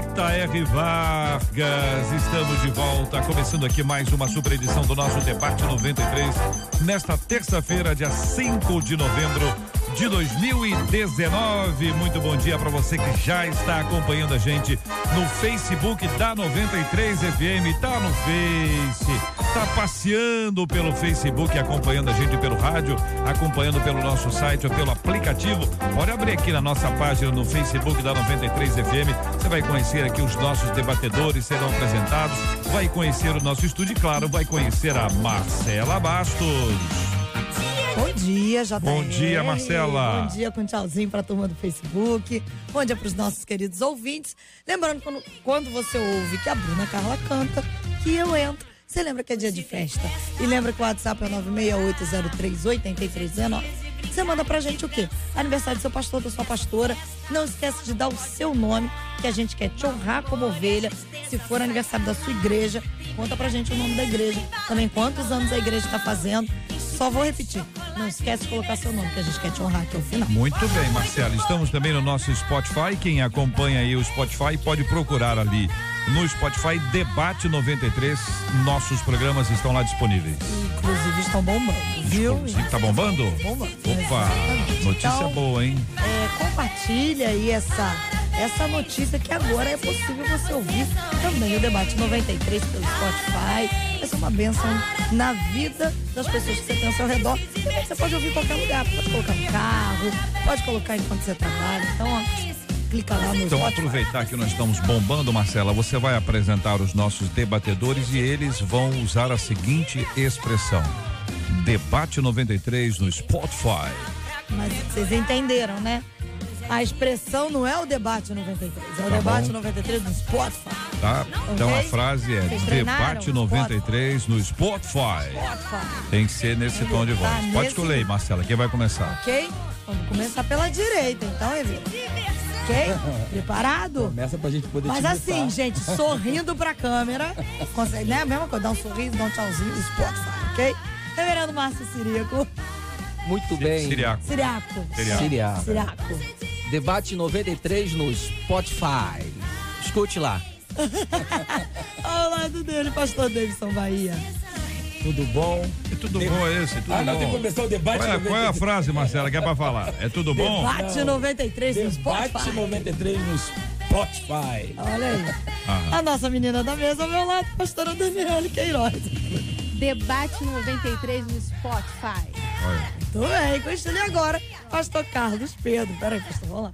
J.R. Vargas, estamos de volta, começando aqui mais uma super edição do nosso debate 93, nesta terça-feira, dia 5 de novembro de 2019. Muito bom dia para você que já está acompanhando a gente no Facebook da 93 FM, tá no Face, tá passeando pelo Facebook, acompanhando a gente pelo rádio, acompanhando pelo nosso site ou pelo aplicativo. Pode abrir aqui na nossa página no Facebook da 93 FM. Você vai conhecer aqui os nossos debatedores serão apresentados, vai conhecer o nosso estúdio claro, vai conhecer a Marcela Bastos. Bom dia, JR. Bom dia, Marcela. Bom dia com tchauzinho pra turma do Facebook. Bom dia pros nossos queridos ouvintes. Lembrando, quando, quando você ouve que a Bruna Carla canta, que eu entro, você lembra que é dia de festa. E lembra que o WhatsApp é 968038319. Você manda pra gente o quê? Aniversário do seu pastor, da sua pastora. Não esquece de dar o seu nome, que a gente quer te honrar como ovelha. Se for aniversário da sua igreja, conta pra gente o nome da igreja. Também quantos anos a igreja está fazendo. Só vou repetir. Não esquece de colocar seu nome, que a gente quer te honrar aqui ao final. Muito bem, Marcelo. Estamos também no nosso Spotify. Quem acompanha aí o Spotify pode procurar ali no Spotify Debate 93. Nossos programas estão lá disponíveis. Inclusive estão bombando, viu? Inclusive, tá bombando? Bombando. Opa, Exatamente. notícia Então, boa, hein? É, compartilha aí essa, essa notícia que agora é possível você ouvir também o Debate 93 pelo Spotify. Vai ser uma bênção na vida das pessoas que você tem ao seu redor. Também você pode ouvir em qualquer lugar. Pode colocar no carro, pode colocar enquanto você trabalha. Então, ó, clica lá no Então, Spotify. aproveitar que nós estamos bombando, Marcela, você vai apresentar os nossos debatedores e eles vão usar a seguinte expressão: Debate 93 no Spotify. Mas vocês entenderam, né? A expressão não é o debate 93, é o Tá debate bom. 93 do Spotify. Tá? Então a frase é Debate o 93 no Spotify. Spotify. Tem que ser nesse tom de voz. Tá Pode nesse- escolher aí, Marcela, quem vai começar? Ok? Vamos começar pela direita, então, Evita. Ok? Preparado? Começa pra gente poder Mas te assim, gente, sorrindo pra câmera. Consegue, né? A mesma coisa, dá um sorriso, dá um tchauzinho, Spotify, ok? Reverendo Márcio Siriaco. Muito bem. Siriaco. Siriaco. Siriaco. Siriaco. Siriaco. Debate 93 no Spotify. Escute lá. Ao lado dele, pastor Davidson Bahia. Tudo bom? É tudo bom esse, tudo Ah, não, tem que bom. começar o debate. Qual é, qual é a 93. frase, Marcela, que é pra falar? É tudo bom? Bate 93 no Debate Spotify. 93 no Spotify. Olha aí. Aham. A nossa menina da mesa ao meu lado, pastora Daniela Queiroz. Debate 93 no Spotify. Olha. Tudo bem, com ele agora, pastor Carlos Pedro. Peraí, pastor, vamos lá.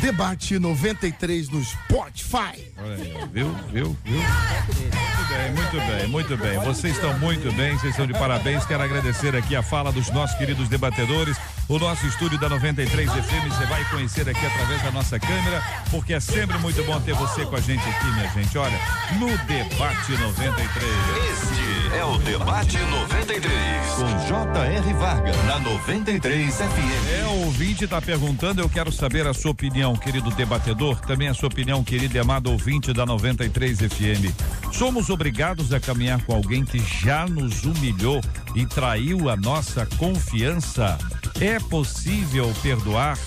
Debate 93 no Spotify. Olha aí, viu, viu, viu? Muito bem, muito bem, muito bem. Vocês estão muito bem, vocês estão de parabéns. Quero agradecer aqui a fala dos nossos queridos debatedores. O nosso estúdio da 93 FM você vai conhecer aqui através da nossa câmera, porque é sempre muito bom ter você com a gente aqui, minha gente. Olha, no Debate 93. Este é o Debate 93 com J.R. Vargas na 93 FM. É, o ouvinte está perguntando, eu quero saber a sua opinião, querido debatedor, também a sua opinião, querido e amado ouvinte da 93 FM. Somos obrigados a caminhar com alguém que já nos humilhou e traiu a nossa confiança? É possível perdoar?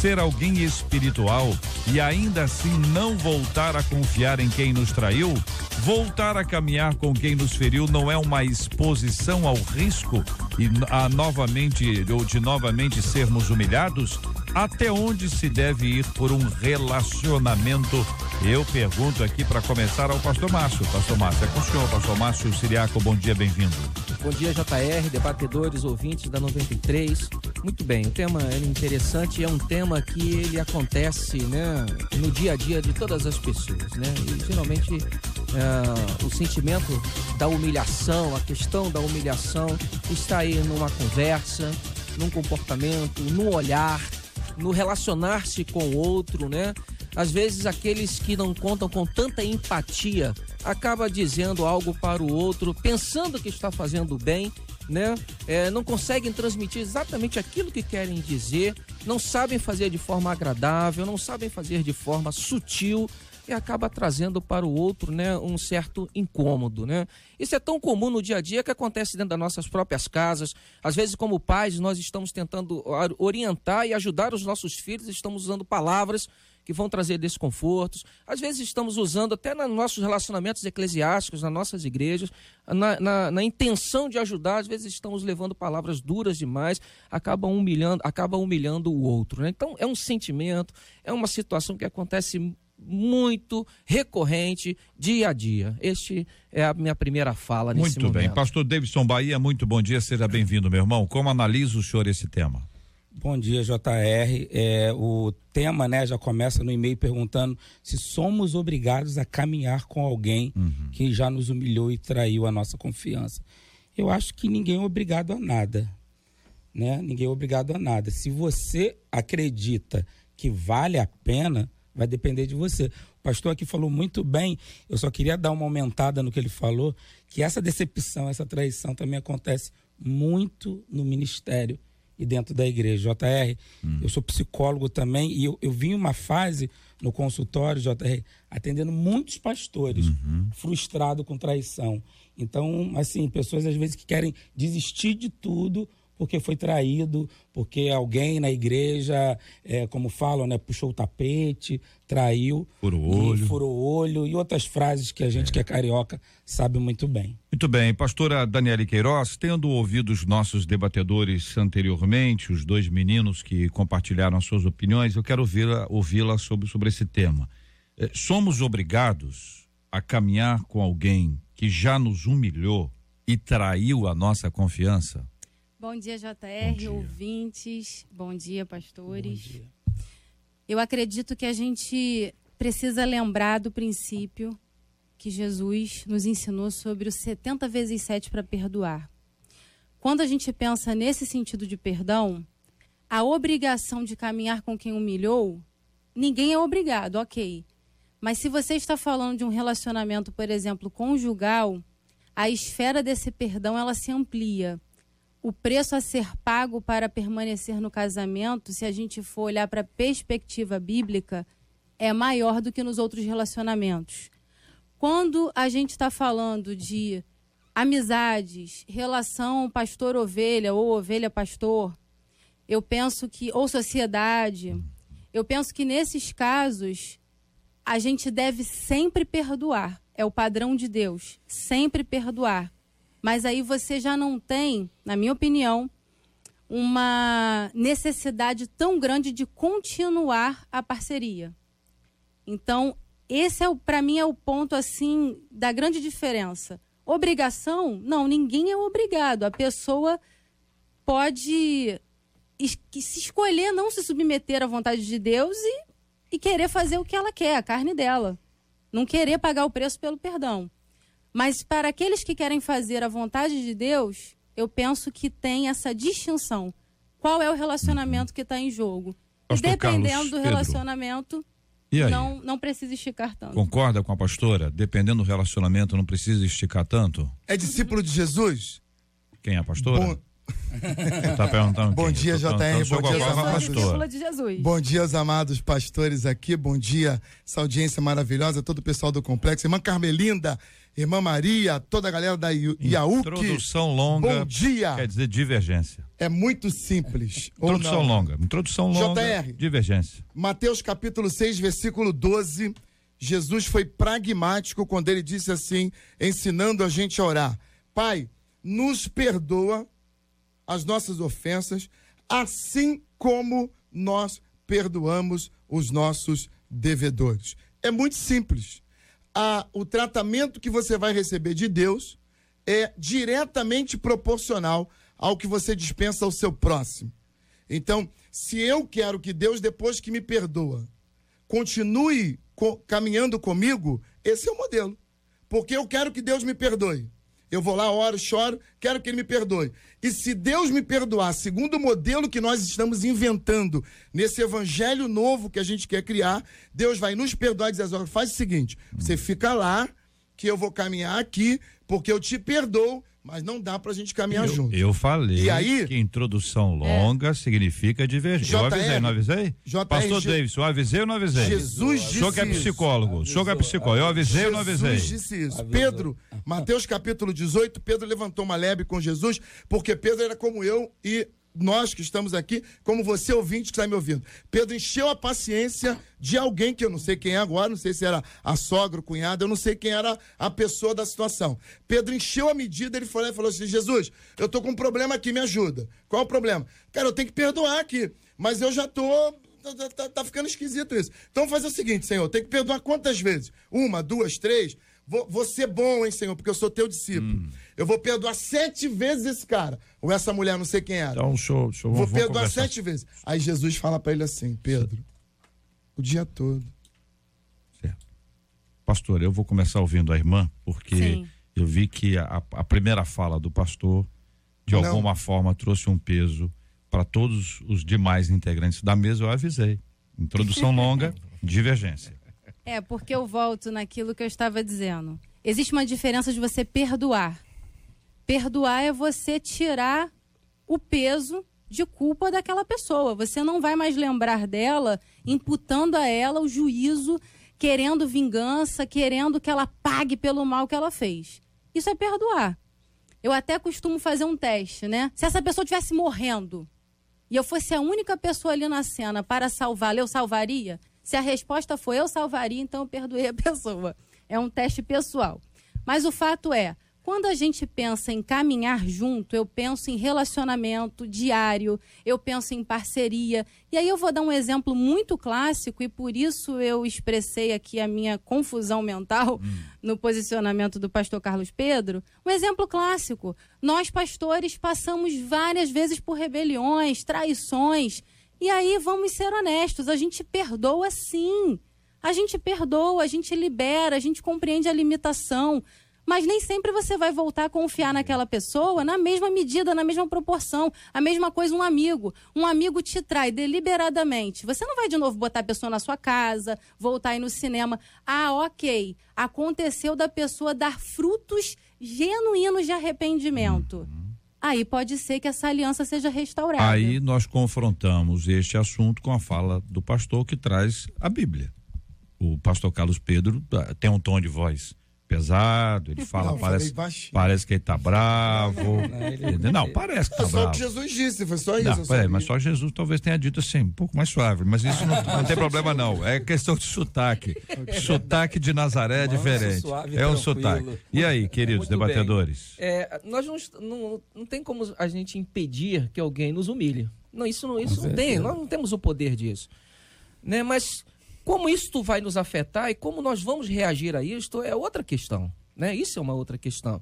Ser alguém espiritual e ainda assim não voltar a confiar em quem nos traiu? Voltar a caminhar com quem nos feriu não é uma exposição ao risco e a novamente ou de novamente sermos humilhados? Até onde se deve ir por um relacionamento? Eu pergunto aqui para começar ao pastor Márcio. Pastor Márcio, é com o senhor, pastor Márcio Siriaco, bom dia, bem-vindo. Bom dia, JR, debatedores, ouvintes da 93. Muito bem, o tema é interessante, é um tema que ele acontece, né, no dia a dia de todas as pessoas, né? E geralmente ah, o sentimento da humilhação, a questão da humilhação está aí numa conversa, num comportamento, num olhar, no relacionar-se com o outro, né? Às vezes aqueles que não contam com tanta empatia acaba dizendo algo para o outro, pensando que está fazendo bem, né? É, não conseguem transmitir exatamente aquilo que querem dizer, não sabem fazer de forma agradável, não sabem fazer de forma sutil e acaba trazendo para o outro, né, um certo incômodo, né? Isso é tão comum no dia a dia que acontece dentro das nossas próprias casas. Às vezes, como pais, nós estamos tentando orientar e ajudar os nossos filhos, estamos usando palavras que vão trazer desconfortos. Às vezes estamos usando até nos nossos relacionamentos eclesiásticos, nas nossas igrejas, na, na, na, intenção de ajudar, às vezes estamos levando palavras duras demais, acaba humilhando, acaba humilhando o outro. Né? Então é um sentimento, é uma situação que acontece muito recorrente dia a dia. Este é a minha primeira fala nesse muito momento. Muito bem. Pastor Davidson Bahia, muito bom dia, seja bem-vindo, meu irmão. Como analisa o senhor esse tema? Bom dia, JR. É, o tema né, já começa no e-mail perguntando se somos obrigados a caminhar com alguém uhum. que já nos humilhou e traiu a nossa confiança. Eu acho que ninguém é obrigado a nada. Né? Ninguém é obrigado a nada. Se você acredita que vale a pena, vai depender de você. O pastor aqui falou muito bem, eu só queria dar uma aumentada no que ele falou, que essa decepção, essa traição também acontece muito no ministério e dentro da igreja. JR, hum. eu sou psicólogo também e eu, eu vim uma fase no consultório, JR, atendendo muitos pastores uhum. frustrados com traição. Então, assim, pessoas às vezes que querem desistir de tudo porque foi traído, porque alguém na igreja, é, como falam, né, puxou o tapete, traiu, furou o olho. furou o olho e outras frases que a gente é. que é carioca sabe muito bem. Muito bem, pastora Daniela Queiroz, tendo ouvido os nossos debatedores anteriormente, os dois meninos que compartilharam suas opiniões, eu quero ouvi-la ouvi sobre, sobre esse tema. É, somos obrigados a caminhar com alguém que já nos humilhou e traiu a nossa confiança? Bom dia, JR, Bom dia. ouvintes. Bom dia, pastores. Bom dia. Eu acredito que a gente precisa lembrar do princípio que Jesus nos ensinou sobre o 70 vezes 7 para perdoar. Quando a gente pensa nesse sentido de perdão, a obrigação de caminhar com quem humilhou, ninguém é obrigado, ok. Mas se você está falando de um relacionamento, por exemplo, conjugal, a esfera desse perdão ela se amplia o preço a ser pago para permanecer no casamento, se a gente for olhar para a perspectiva bíblica, é maior do que nos outros relacionamentos. Quando a gente está falando de amizades, relação pastor-ovelha ou ovelha-pastor, eu penso que, ou sociedade, eu penso que nesses casos a gente deve sempre perdoar. É o padrão de Deus, sempre perdoar. Mas aí você já não tem, na minha opinião, uma necessidade tão grande de continuar a parceria. Então, esse é para mim é o ponto assim da grande diferença. Obrigação? Não, ninguém é obrigado. A pessoa pode se escolher não se submeter à vontade de Deus e, e querer fazer o que ela quer, a carne dela. Não querer pagar o preço pelo perdão. Mas para aqueles que querem fazer a vontade de Deus, eu penso que tem essa distinção. Qual é o relacionamento que está em jogo? Pastor e dependendo Carlos, do relacionamento, não, não precisa esticar tanto. Concorda com a pastora? Dependendo do relacionamento, não precisa esticar tanto? É discípulo de Jesus? Quem é a pastora? Bom... tá perguntando bom dia, JR. Bom dia, amados. Jesus. Bom dia, os amados pastores aqui. Bom dia, essa audiência maravilhosa, todo o pessoal do complexo. Irmã Carmelinda, Irmã Maria, toda a galera da IAUC. Introdução longa. Bom dia. Quer dizer divergência. É muito simples. Introdução longa. Introdução longa. JR. Divergência. Mateus capítulo 6, versículo 12. Jesus foi pragmático quando ele disse assim, ensinando a gente a orar: Pai, nos perdoa as nossas ofensas, assim como nós perdoamos os nossos devedores. É muito simples a, o tratamento que você vai receber de Deus é diretamente proporcional ao que você dispensa ao seu próximo. Então, se eu quero que Deus, depois que me perdoa, continue co caminhando comigo, esse é o modelo. Porque eu quero que Deus me perdoe. Eu vou lá, oro, choro, quero que ele me perdoe. E se Deus me perdoar, segundo o modelo que nós estamos inventando nesse evangelho novo que a gente quer criar, Deus vai nos perdoar e dizer: faz o seguinte, você fica lá, que eu vou caminhar aqui, porque eu te perdoo, mas não dá pra gente caminhar eu, junto. Eu falei E aí- que introdução longa significa divergência. Eu avisei, não avisei? JR, Pastor Davis, eu avisei ou não avisei? Jesus O senhor que é disse isso. psicólogo, o senhor que é psicólogo, eu avisei ou não avisei? Jesus disse isso. Pedro, Mateus capítulo 18, Pedro levantou uma lebre com Jesus, porque Pedro era como eu e nós que estamos aqui, como você ouvinte que está me ouvindo. Pedro encheu a paciência de alguém que eu não sei quem é agora, não sei se era a sogra, o cunhado, eu não sei quem era a pessoa da situação. Pedro encheu a medida, ele falou, ele falou assim: Jesus, eu tô com um problema aqui, me ajuda. Qual é o problema? Cara, eu tenho que perdoar aqui, mas eu já tô tá, tá- tá ficando esquisito isso. Então fazer o seguinte, Senhor, tem que perdoar quantas vezes? Uma, duas, três? Vou, vou ser bom, hein, Senhor, porque eu sou teu discípulo. Eu vou perdoar sete vezes esse cara. Ou essa mulher, não sei quem era. Então, show, show. vou vamos perdoar conversar. sete vezes. Aí Jesus fala pra ele assim, Pedro, o dia todo. Certo. Pastor, eu vou começar ouvindo a irmã, porque Sim. eu vi que a, a primeira fala do pastor, de Não. alguma forma, trouxe um peso para todos os demais integrantes da mesa. Eu avisei. Introdução longa, divergência. É, porque eu volto naquilo que eu estava dizendo. Existe uma diferença de você perdoar. Perdoar é você tirar o peso de culpa daquela pessoa. Você não vai mais lembrar dela, imputando a ela o juízo, querendo vingança, querendo que ela pague pelo mal que ela fez. Isso é perdoar. Eu até costumo fazer um teste, né? Se essa pessoa estivesse morrendo e eu fosse a única pessoa ali na cena para salvá-la, eu salvaria? Se a resposta for eu salvaria, então eu perdoei a pessoa. É um teste pessoal. Mas o fato é, quando a gente pensa em caminhar junto, eu penso em relacionamento diário, eu penso em parceria. E aí eu vou dar um exemplo muito clássico e por isso eu expressei aqui a minha confusão mental no posicionamento do pastor Carlos Pedro. Um exemplo clássico. Nós pastores passamos várias vezes por rebeliões, traições. E aí vamos ser honestos, a gente perdoa sim. A gente perdoa, a gente libera, a gente compreende a limitação. Mas nem sempre você vai voltar a confiar naquela pessoa na mesma medida, na mesma proporção. A mesma coisa um amigo. Um amigo te trai deliberadamente. Você não vai de novo botar a pessoa na sua casa, voltar aí no cinema. Ah, ok. Aconteceu da pessoa dar frutos genuínos de arrependimento. Aí pode ser que essa aliança seja restaurada. Aí nós confrontamos este assunto com a fala do pastor que traz a Bíblia. O pastor Carlos Pedro ah, tem um tom de voz pesado, ele fala, Não, parece, baixinho. parece que ele tá bravo. Entendeu? Não, parece que tá É só o bravo. que Jesus disse, foi só isso. Não, só mas só Jesus talvez tenha dito assim, um pouco mais suave, mas isso não, não tem problema não, é questão de sotaque. Sotaque de Nazaré é diferente. suave, É um tranquilo. sotaque. E aí, queridos Muito debatedores? É, nós não, não, não tem como a gente impedir que alguém nos humilhe. Não, isso não, isso não tem, nós não temos o poder disso. Né? Mas como isto vai nos afetar e como nós vamos reagir a isto é outra questão. Né? Isso é uma outra questão.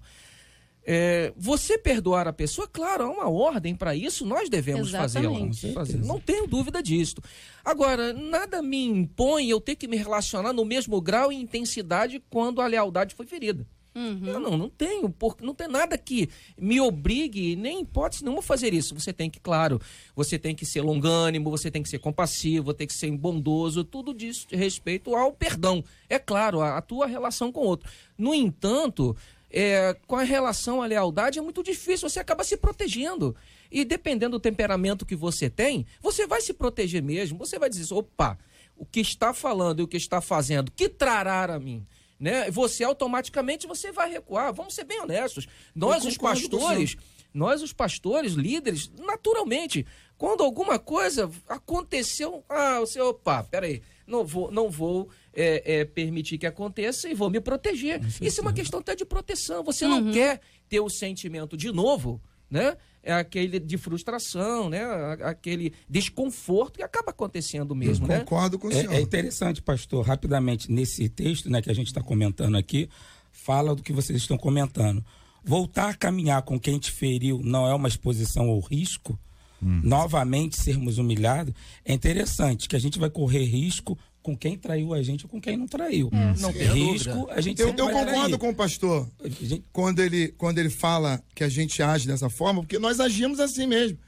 É, você perdoar a pessoa, claro, há uma ordem para isso, nós devemos fazê-la. Fazer. Não tenho dúvida disso. Agora, nada me impõe eu ter que me relacionar no mesmo grau e intensidade quando a lealdade foi ferida. Não, não, não tenho, porque não tem nada que me obrigue, nem hipótese nenhuma fazer isso. Você tem que, claro, você tem que ser longânimo, você tem que ser compassivo, tem que ser bondoso, tudo disso de respeito ao perdão. É claro, a, a tua relação com o outro. No entanto, é, com a relação à lealdade é muito difícil, você acaba se protegendo. E dependendo do temperamento que você tem, você vai se proteger mesmo. Você vai dizer, opa, o que está falando e o que está fazendo, que trará a mim? Né? Você automaticamente você vai recuar. Vamos ser bem honestos. Nós, os pastores, nós, os pastores, líderes, naturalmente, quando alguma coisa aconteceu, ah, você, opa, peraí, não vou, não vou é, é, permitir que aconteça e vou me proteger. Isso é uma questão até de proteção. Você não quer ter o sentimento de novo, né? É aquele de frustração, né? Aquele desconforto que acaba acontecendo mesmo, né? Concordo com o senhor. É, é interessante, pastor, rapidamente, nesse texto né, que a gente está comentando aqui, fala do que vocês estão comentando. Voltar a caminhar com quem te feriu não é uma exposição ao risco? Novamente sermos humilhados? É interessante que a gente vai correr risco com quem traiu a gente ou com quem não traiu. É. Não tem risco, dúvida. a gente Eu, eu concordo trair. com o pastor gente- quando ele, quando ele fala que a gente age dessa forma, porque nós agimos assim mesmo.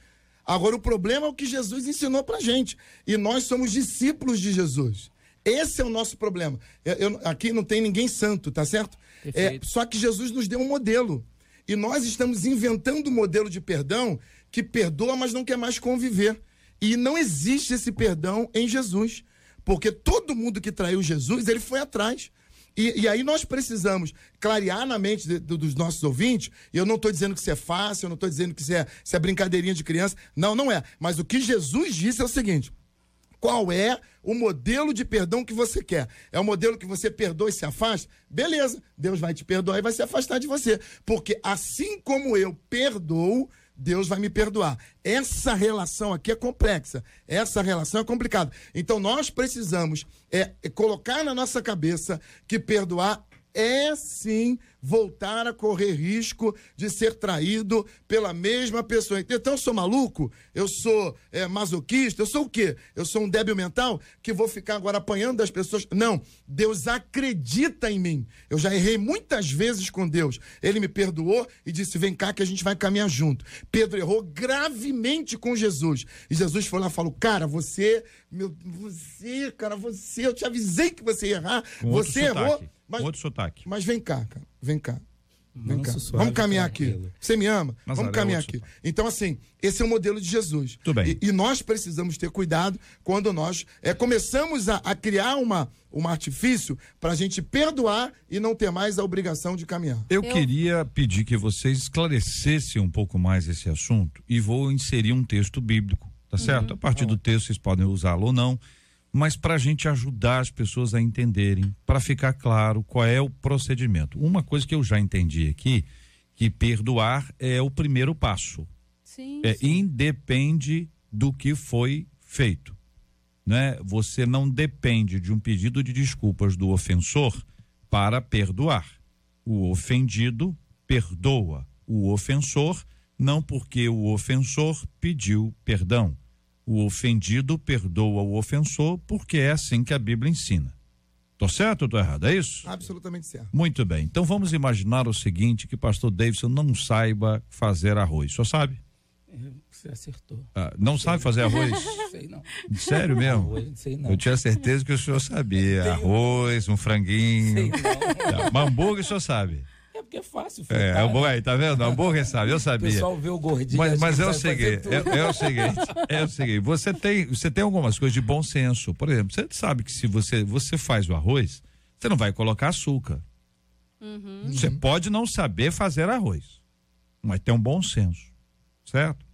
Agora, o problema é o que Jesus ensinou pra gente. E nós somos discípulos de Jesus. Esse é o nosso problema. Eu- eu- aqui não tem ninguém santo, tá certo? É, só que Jesus nos deu um modelo. E nós estamos inventando um modelo de perdão que perdoa, mas não quer mais conviver. E não existe esse perdão em Jesus. Porque todo mundo que traiu Jesus, ele foi atrás. E, e aí nós precisamos clarear na mente de- do- dos nossos ouvintes. Eu não estou dizendo que isso é fácil, eu não estou dizendo que isso é, isso é brincadeirinha de criança. Não, não é. Mas o que Jesus disse é o seguinte: qual é o modelo de perdão que você quer? É o modelo que você perdoa e se afasta? Beleza, Deus vai te perdoar e vai se afastar de você. Porque assim como eu perdoo, Deus vai me perdoar. Essa relação aqui é complexa. Essa relação é complicada. Então nós precisamos é, colocar na nossa cabeça que perdoar é sim voltar a correr risco de ser traído pela mesma pessoa. Então eu sou maluco? Eu sou é, masoquista? Eu sou o quê? Eu sou um débil mental que vou ficar agora apanhando das pessoas? Não. Deus acredita em mim. Eu já errei muitas vezes com Deus. Ele me perdoou e disse: vem cá que a gente vai caminhar junto. Pedro errou gravemente com Jesus. E Jesus foi lá e falou: cara, você, meu, você, cara, você, eu te avisei que você ia errar. Com você errou. Sotaque. Mas, outro sotaque. mas vem cá, cara. Vem cá. Vem cá. Suave, Vamos caminhar aqui. tranquilo. Você me ama? Nazaré Vamos é caminhar outro aqui. Então, assim, esse é o modelo de Jesus. Tudo bem. E, e nós precisamos ter cuidado quando nós é, começamos a, a criar uma, um artifício para a gente perdoar e não ter mais a obrigação de caminhar. Eu, Eu- queria pedir que vocês esclarecessem um pouco mais esse assunto e vou inserir um texto bíblico, tá certo? A partir do texto vocês podem usá-lo ou não, mas para a gente ajudar as pessoas a entenderem, para ficar claro qual é o procedimento. Uma coisa que eu já entendi aqui, que perdoar é o primeiro passo. Sim. É, independe do que foi feito. Né? Você não depende de um pedido de desculpas do ofensor para perdoar. O ofendido perdoa o ofensor, não porque o ofensor pediu perdão. O ofendido perdoa o ofensor porque é assim que a Bíblia ensina. Tô certo ou tô errado? É isso? Absolutamente certo. Muito bem. Então vamos imaginar o seguinte: que pastor Davidson não saiba fazer arroz. Só sabe? Você acertou. Ah, não sabe fazer arroz? Não sei não. Sério mesmo? Hoje não sei não. Eu tinha certeza que o senhor sabia. Arroz, um franguinho. Sei não. Tá, hambúrguer o senhor sabe. É porque é fácil. É, fritar, hambúrguer aí, tá vendo? Hambúrguer sabe, eu O sabia. pessoal vê o gordinho. Mas, mas é o seguinte, é, é o seguinte, é o seguinte, você tem, você tem algumas coisas de bom senso. Por exemplo, você sabe que se você, você faz o arroz, você não vai colocar açúcar. Você pode não saber fazer arroz, mas tem um bom senso, certo?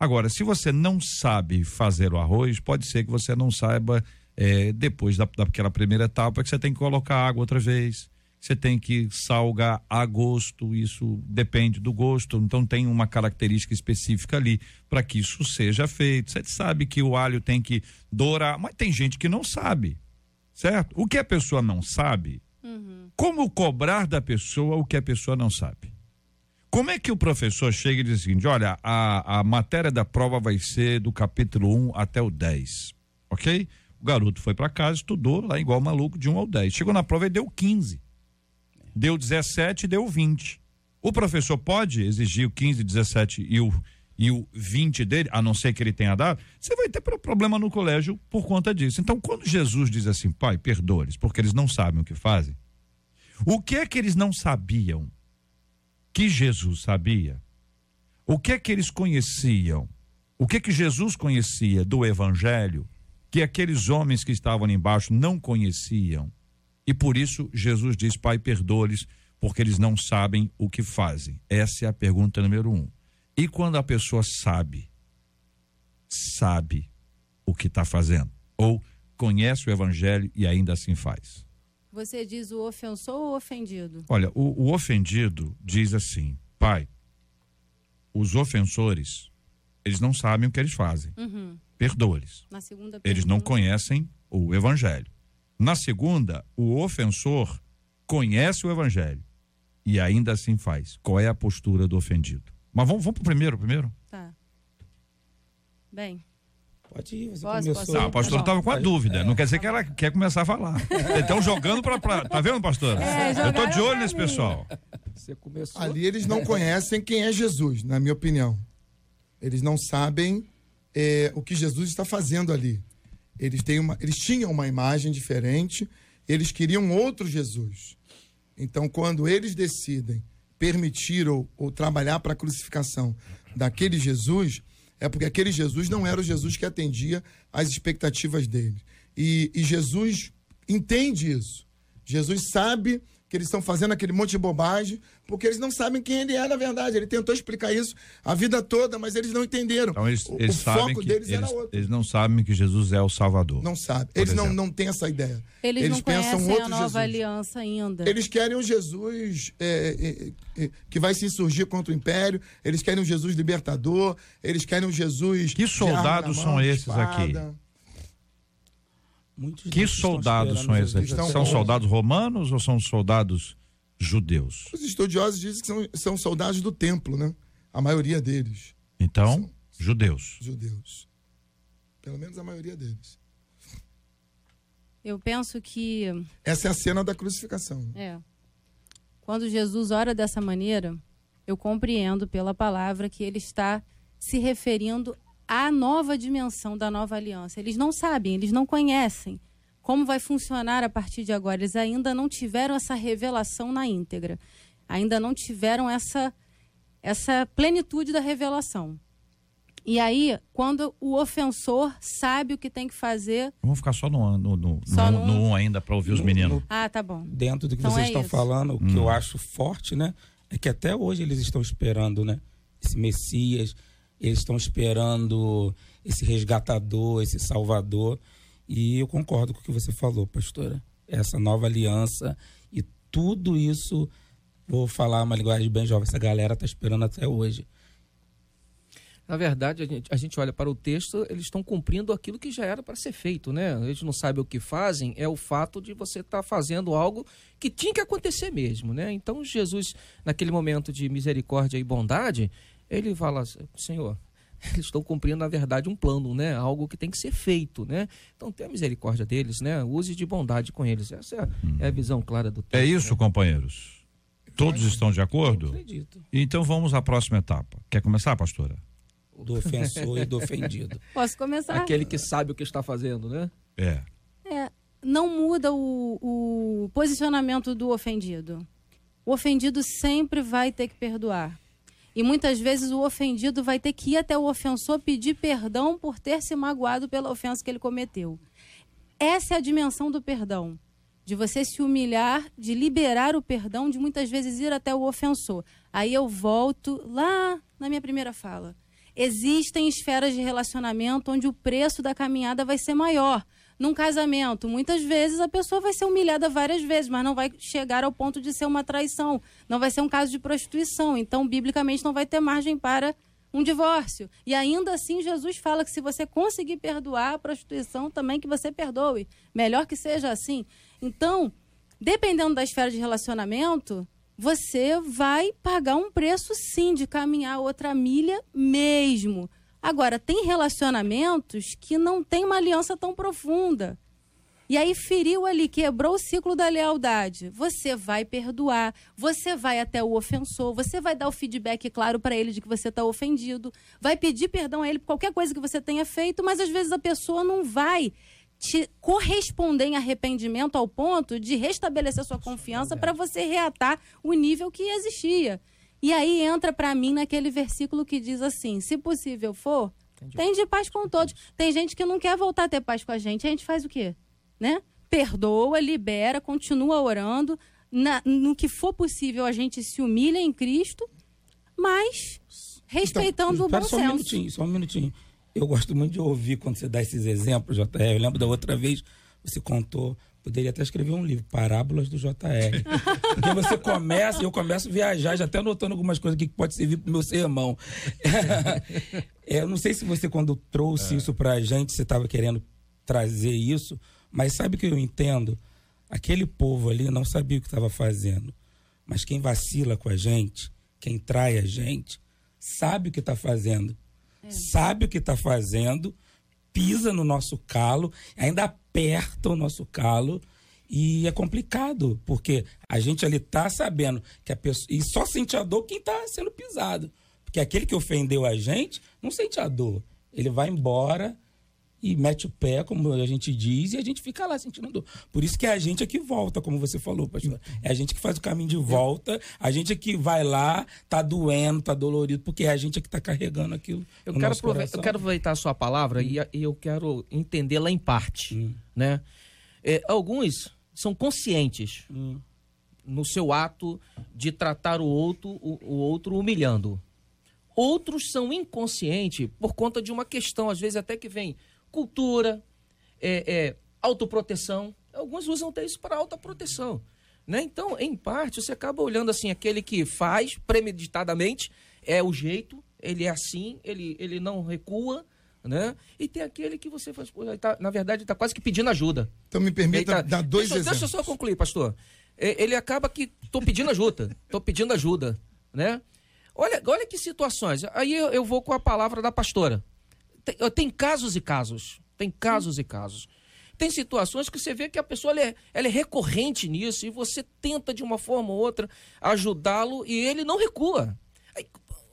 Agora, se você não sabe fazer o arroz, pode ser que você não saiba, eh, depois da, daquela primeira etapa, que você tem que colocar água outra vez, você tem que salgar a gosto, isso depende do gosto, então tem uma característica específica ali para que isso seja feito. Você sabe que o alho tem que dourar, mas tem gente que não sabe, certo? O que a pessoa não sabe, como cobrar da pessoa o que a pessoa não sabe? Como é que o professor chega e diz o seguinte: olha, a, a matéria da prova vai ser do capítulo 1 até o 10, ok? O garoto foi para casa, estudou lá igual maluco, de 1 ao 10. Chegou na prova e deu 15. Deu 17 e deu 20. O professor pode exigir o 15, 17 e o, e o 20 dele, a não ser que ele tenha dado, você vai ter pro- problema no colégio por conta disso. Então, quando Jesus diz assim, pai, perdoa-lhes, porque eles não sabem o que fazem, o que é que eles não sabiam que Jesus sabia? O que é que eles conheciam? O que é que Jesus conhecia do evangelho que aqueles homens que estavam ali embaixo não conheciam? E por isso Jesus diz: Pai, perdoa-lhes, porque eles não sabem o que fazem. Essa é a pergunta número um. E quando a pessoa sabe, sabe o que está fazendo, ou conhece o evangelho e ainda assim faz? Você diz o ofensor ou ofendido? Olha, o, o ofendido diz assim: Pai, os ofensores, eles não sabem o que eles fazem. Uhum. Perdoa-lhes. Eles não conhecem o evangelho. Na segunda, o ofensor conhece o evangelho e ainda assim faz. Qual é a postura do ofendido? Mas vamos, vamos pro primeiro, primeiro? Tá. Bem, Pode ir, você Posso, começou. posso Não, a pastora Tá bom. estava com a dúvida. Não quer dizer que ela quer começar a falar. Estão jogando pra, pra- Tá vendo, pastora? É, Eu tô de olho nesse mim. pessoal. Você começou. Ali eles não conhecem quem é Jesus, na minha opinião. Eles não sabem é, o que Jesus está fazendo ali. Eles, têm uma, eles tinham uma imagem diferente, eles queriam outro Jesus. Então, quando eles decidem permitir ou, ou trabalhar para a crucificação daquele Jesus, é porque aquele Jesus não era o Jesus que atendia às expectativas deles. E, e Jesus entende isso. Jesus sabe que eles estão fazendo aquele monte de bobagem, porque eles não sabem quem ele é na verdade. Ele tentou explicar isso a vida toda, mas eles não entenderam. Então eles, o eles o sabem foco que deles eles, era outro. eles não sabem que Jesus é o Salvador. Não sabem. Eles não, exemplo. não têm essa ideia. Eles, não conhecem outro a nova Jesus. aliança ainda. Eles querem um Jesus é, é, é, que vai se insurgir contra o império. Eles querem um Jesus libertador. Eles querem um Jesus. Que soldados mão, são esses aqui? Muitos Que soldados são esses Estão São soldados romanos ou são soldados judeus? Os estudiosos dizem que são, são soldados do templo, né? A maioria deles, Então, judeus. judeus. Pelo menos a maioria deles. Eu penso que Essa é a cena da crucificação. né? É. Quando Jesus ora dessa maneira, eu compreendo pela palavra que ele está se referindo à nova dimensão da nova aliança. Eles não sabem, eles não conhecem como vai funcionar a partir de agora. Eles ainda não tiveram essa revelação na íntegra. Ainda não tiveram essa essa plenitude da revelação. E aí, quando o ofensor sabe o que tem que fazer, Vamos ficar só no, no, no, Só no, no- no um ainda para ouvir os No- meninos. no- ah, tá bom. dentro do que Então vocês é estão isso. falando, o que Hum. eu acho forte, né? É que até hoje eles estão esperando, né? Esse Messias, eles estão esperando esse resgatador, esse salvador. E eu concordo com o que você falou, pastora. Essa nova aliança e tudo isso, vou falar uma linguagem bem jovem, essa galera está esperando até hoje. Na verdade, a gente, a gente olha para o texto, eles estão cumprindo aquilo que já era para ser feito, né? Eles não sabem o que fazem, é o fato de você estar fazendo algo que tinha que acontecer mesmo, né? Então, Jesus, naquele momento de misericórdia e bondade, ele fala, Senhor, eles estão cumprindo, na verdade, um plano, né? Algo que tem que ser feito, né? Então, tenha misericórdia deles, né? Use de bondade com eles. Essa é a, é a visão clara do texto. É isso, né? companheiros? Todos estão de acordo? acredito. Então vamos à próxima etapa. Quer começar, pastora? Do ofensor e do ofendido. Posso começar? Aquele que sabe o que está fazendo, né? É. É, não muda o, o posicionamento do ofendido. O ofendido sempre vai ter que perdoar. E muitas vezes o ofendido vai ter que ir até o ofensor pedir perdão por ter se magoado pela ofensa que ele cometeu. Essa é a dimensão do perdão. De você se humilhar, de liberar o perdão, de muitas vezes ir até o ofensor. Aí eu volto lá na minha primeira fala. Existem esferas de relacionamento onde o preço da caminhada vai ser maior. Num casamento, muitas vezes a pessoa vai ser humilhada várias vezes, mas não vai chegar ao ponto de ser uma traição. Não vai ser um caso de prostituição. Então, biblicamente, não vai ter margem para um divórcio. E ainda assim, Jesus fala que se você conseguir perdoar a prostituição, também que você perdoe. Melhor que seja assim. Então, dependendo da esfera de relacionamento, você vai pagar um preço sim de caminhar outra milha mesmo. Agora, tem relacionamentos que não tem uma aliança tão profunda. E aí feriu ali, quebrou o ciclo da lealdade. Você vai perdoar, você vai até o ofensor, você vai dar o feedback claro para ele de que você está ofendido, vai pedir perdão a ele por qualquer coisa que você tenha feito, mas às vezes a pessoa não vai te corresponder em arrependimento ao ponto de restabelecer sua confiança para você reatar o nível que existia. E aí entra para mim naquele versículo que diz assim: se possível for, tem de paz com todos. Tem gente que não quer voltar a ter paz com a gente. A gente faz o quê? Né? Perdoa, libera, continua orando. Na- no que for possível, a gente se humilha em Cristo, mas respeitando Então, o bom espera só um senso. minutinho, só um minutinho. Eu gosto muito de ouvir quando você dá esses exemplos, JR. Eu lembro da outra vez, você contou, poderia até escrever um livro, Parábolas do JR. Porque você começa, e eu começo a viajar, já até anotando algumas coisas aqui que pode servir pro meu sermão. É, eu não sei se você, quando trouxe isso pra gente, você estava querendo trazer isso, mas sabe o que eu entendo? Aquele povo ali não sabia o que estava fazendo. Mas quem vacila com a gente, quem trai a gente, sabe o que está fazendo. Sabe o que está fazendo, pisa no nosso calo, ainda aperta o nosso calo. E é complicado, porque a gente ali tá sabendo que a pessoa. E só sente a dor quem tá sendo pisado. Porque aquele que ofendeu a gente não sente a dor. Ele vai embora e mete o pé, como a gente diz, e a gente fica lá sentindo dor. Por isso que é a gente é que volta, como você falou, pastor. É a gente que faz o caminho de volta, a gente é que vai lá, tá doendo, tá dolorido, porque é a gente é que tá carregando aquilo. Eu, quero, eu quero aproveitar a sua palavra e, e eu quero entendê-la em parte. Hum. Né? É, alguns são conscientes hum. no seu ato de tratar o outro, o, o outro humilhando. Outros são inconscientes por conta de uma questão, às vezes até que vem cultura, é, é, autoproteção. Alguns usam até isso para autoproteção. Né? Então, em parte, você acaba olhando assim, aquele que faz premeditadamente, é o jeito, ele é assim, ele, ele não recua, né? E tem aquele que você faz, tá, na verdade, está quase que pedindo ajuda. Então me permita tá, dar dois deixa, exemplos. Deixa eu só concluir, pastor. Ele acaba que estou pedindo ajuda, estou pedindo ajuda, né? Olha, olha que situações. Aí eu, eu vou com a palavra da pastora. Tem, tem casos e casos. Tem casos e casos. Tem situações que você vê que a pessoa ela é, ela é recorrente nisso e você tenta de uma forma ou outra ajudá-lo e ele não recua. Aí,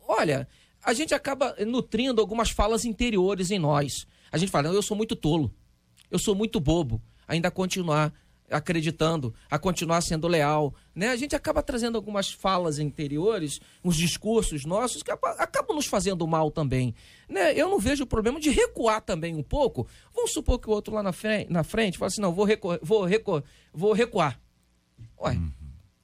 olha, a gente acaba nutrindo algumas falas interiores em nós. A gente fala, eu sou muito tolo, eu sou muito bobo, ainda continuar acreditando, a continuar sendo leal. Né? A gente acaba trazendo algumas falas interiores, uns discursos nossos que acabam nos fazendo mal também. Né? Eu não vejo o problema de recuar também um pouco. Vamos supor que o outro lá na frente, na frente fala assim: não, vou, recu vou, recu vou recuar. Ué, uhum.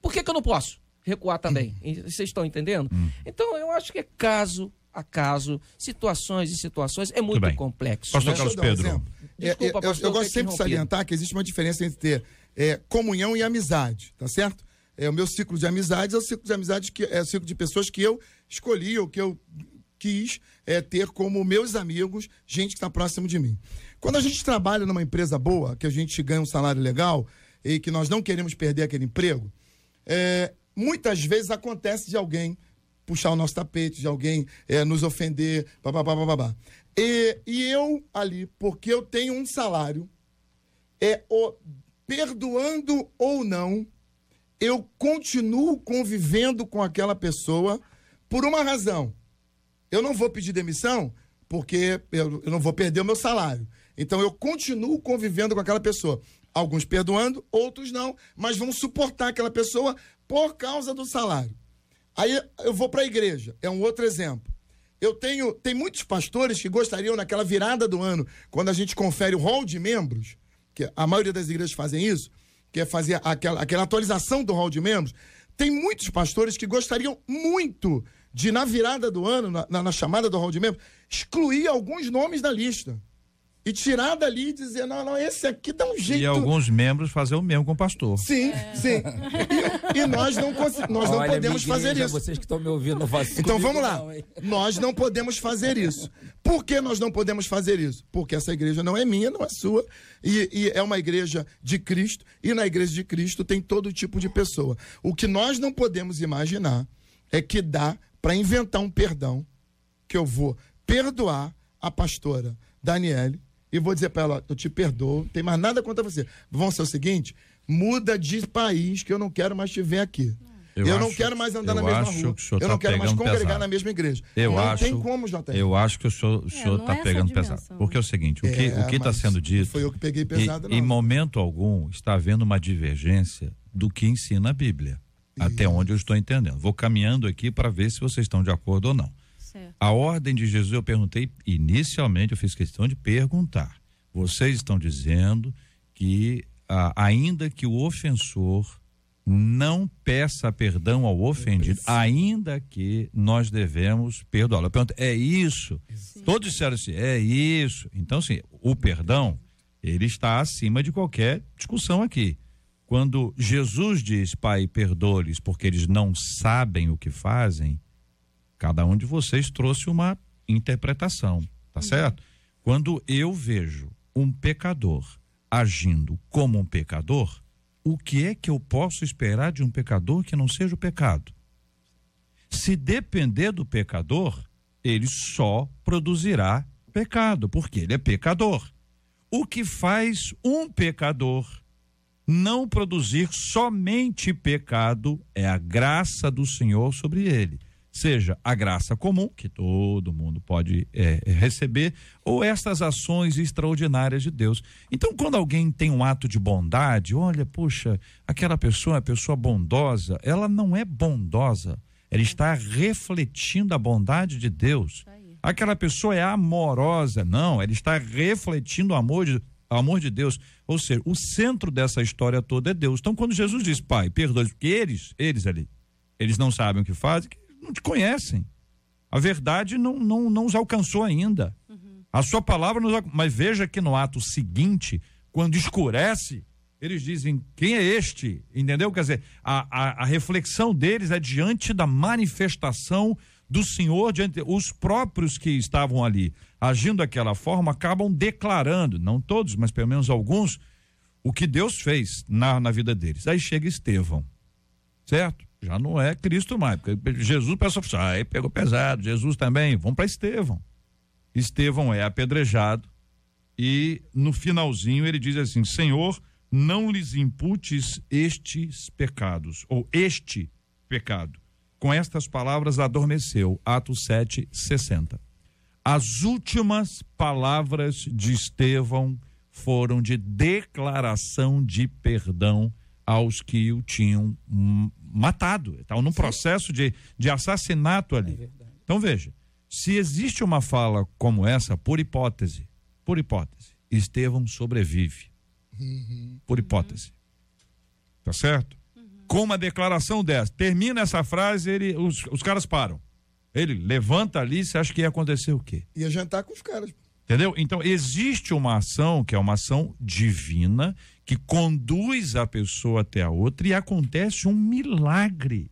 por que, que eu não posso recuar também? Uhum. Vocês estão entendendo? Uhum. Então, eu acho que é caso a caso, situações e situações, é muito, muito complexo. Pastor né? Carlos Pedro. Um Desculpa, eu, eu, gosto sempre de salientar que existe uma diferença entre ter é, comunhão e amizade, tá certo? É, o meu ciclo de amizades é o ciclo de amizades que é o ciclo de pessoas que eu escolhi ou que eu quis é, ter como meus amigos, gente que está próximo de mim. Quando a gente trabalha numa empresa boa, que a gente ganha um salário legal e que nós não queremos perder aquele emprego, é, muitas vezes acontece de alguém puxar o nosso tapete, de alguém é, nos ofender, babá, babá. E, e eu ali, porque eu tenho um salário, é o perdoando ou não, eu continuo convivendo com aquela pessoa por uma razão. Eu não vou pedir demissão porque eu, não vou perder o meu salário. Então eu continuo convivendo com aquela pessoa. Alguns perdoando, outros não, mas vão suportar aquela pessoa por causa do salário. Aí eu vou para a igreja, é um outro exemplo. Eu tenho, tem muitos pastores que gostariam naquela virada do ano, quando a gente confere o rol de membros, que a maioria das igrejas fazem isso, que é fazer aquela, aquela atualização do hall de membros. Tem muitos pastores que gostariam muito de, na virada do ano, na, na chamada do hall de membros, excluir alguns nomes da lista e tirar dali e dizer, não, não, esse aqui dá um jeito. E alguns membros fazer o mesmo com o pastor. Sim, é. sim. E, e, nós não, nós não podemos fazer isso. Vocês que estão me ouvindo, Então vamos lá. Não, nós não podemos fazer isso. Por que nós não podemos fazer isso? Porque essa igreja não é minha, não é sua. E, e é uma igreja de Cristo. E na igreja de Cristo tem todo tipo de pessoa. O que nós não podemos imaginar é que dá para inventar um perdão que eu vou perdoar a pastora Daniele e vou dizer para ela: eu te perdoo, não tem mais nada contra você. Vamos ser o seguinte: muda de país que eu não quero mais te ver aqui. Eu, eu acho, não quero mais andar na mesma rua. eu não tá quero mais congregar pesado. na mesma igreja. Eu não acho, tem como, JR. Eu acho que o senhor está é, tá pegando pesado. Porque é o seguinte, o que é, o que está sendo dito. Foi eu que peguei pesado, e, Em momento algum está havendo uma divergência do que ensina a Bíblia. Até onde eu estou entendendo. Vou caminhando aqui para ver se vocês estão de acordo ou não. Certo. A ordem de Jesus eu perguntei, inicialmente eu fiz questão de perguntar. Vocês estão dizendo que, ah, ainda que o ofensor não peça perdão ao ofendido, ainda que nós devemos perdoá-lo. Eu pergunto, é isso? Sim. Todos disseram assim, é isso. Então, sim, o perdão, ele está acima de qualquer discussão aqui. Quando Jesus diz, Pai, perdoe-lhes porque eles não sabem o que fazem, Cada um de vocês trouxe uma interpretação, tá uhum. certo? Quando eu vejo um pecador agindo como um pecador, o que é que eu posso esperar de um pecador que não seja o pecado? Se depender do pecador, ele só produzirá pecado, porque ele é pecador. O que faz um pecador não produzir somente pecado é a graça do Senhor sobre ele seja a graça comum, que todo mundo pode é, receber, ou estas ações extraordinárias de Deus. Então, quando alguém tem um ato de bondade, olha, puxa, aquela pessoa é pessoa bondosa, ela não é bondosa, ela está refletindo a bondade de Deus. Aquela pessoa é amorosa, não, ela está refletindo o amor de, amor de Deus. Ou seja, o centro dessa história toda é Deus. Então, quando Jesus diz, Pai, perdoe, porque eles, eles ali, eles não sabem o que fazem, não te conhecem. A verdade não, não, não os alcançou ainda. Uhum. A sua palavra nos Mas veja que no ato seguinte, quando escurece, eles dizem: quem é este? Entendeu? Quer dizer, a, a, a reflexão deles é diante da manifestação do Senhor, diante os próprios que estavam ali agindo daquela forma acabam declarando, não todos, mas pelo menos alguns, o que Deus fez na, na vida deles. Aí chega Estevão, certo? Já não é Cristo mais, porque Jesus pensou, ah, aí pegou pesado, Jesus também, vamos para Estevão. Estevão é apedrejado e no finalzinho ele diz assim: Senhor, não lhes imputes estes pecados, ou este pecado. Com estas palavras adormeceu. Atos 7, 60. As últimas palavras de Estevão foram de declaração de perdão aos que o tinham matado. Estavam num processo de, de assassinato ali. É então veja, se existe uma fala como essa, por hipótese, por hipótese, Estevão sobrevive. Uhum. Por hipótese. Tá certo? Uhum. Com uma declaração dessa, termina essa frase, ele, os, os caras param. Ele levanta ali, você acha que ia acontecer o quê? Ia jantar com os caras. Entendeu? Então, existe uma ação que é uma ação divina que conduz a pessoa até a outra e acontece um milagre.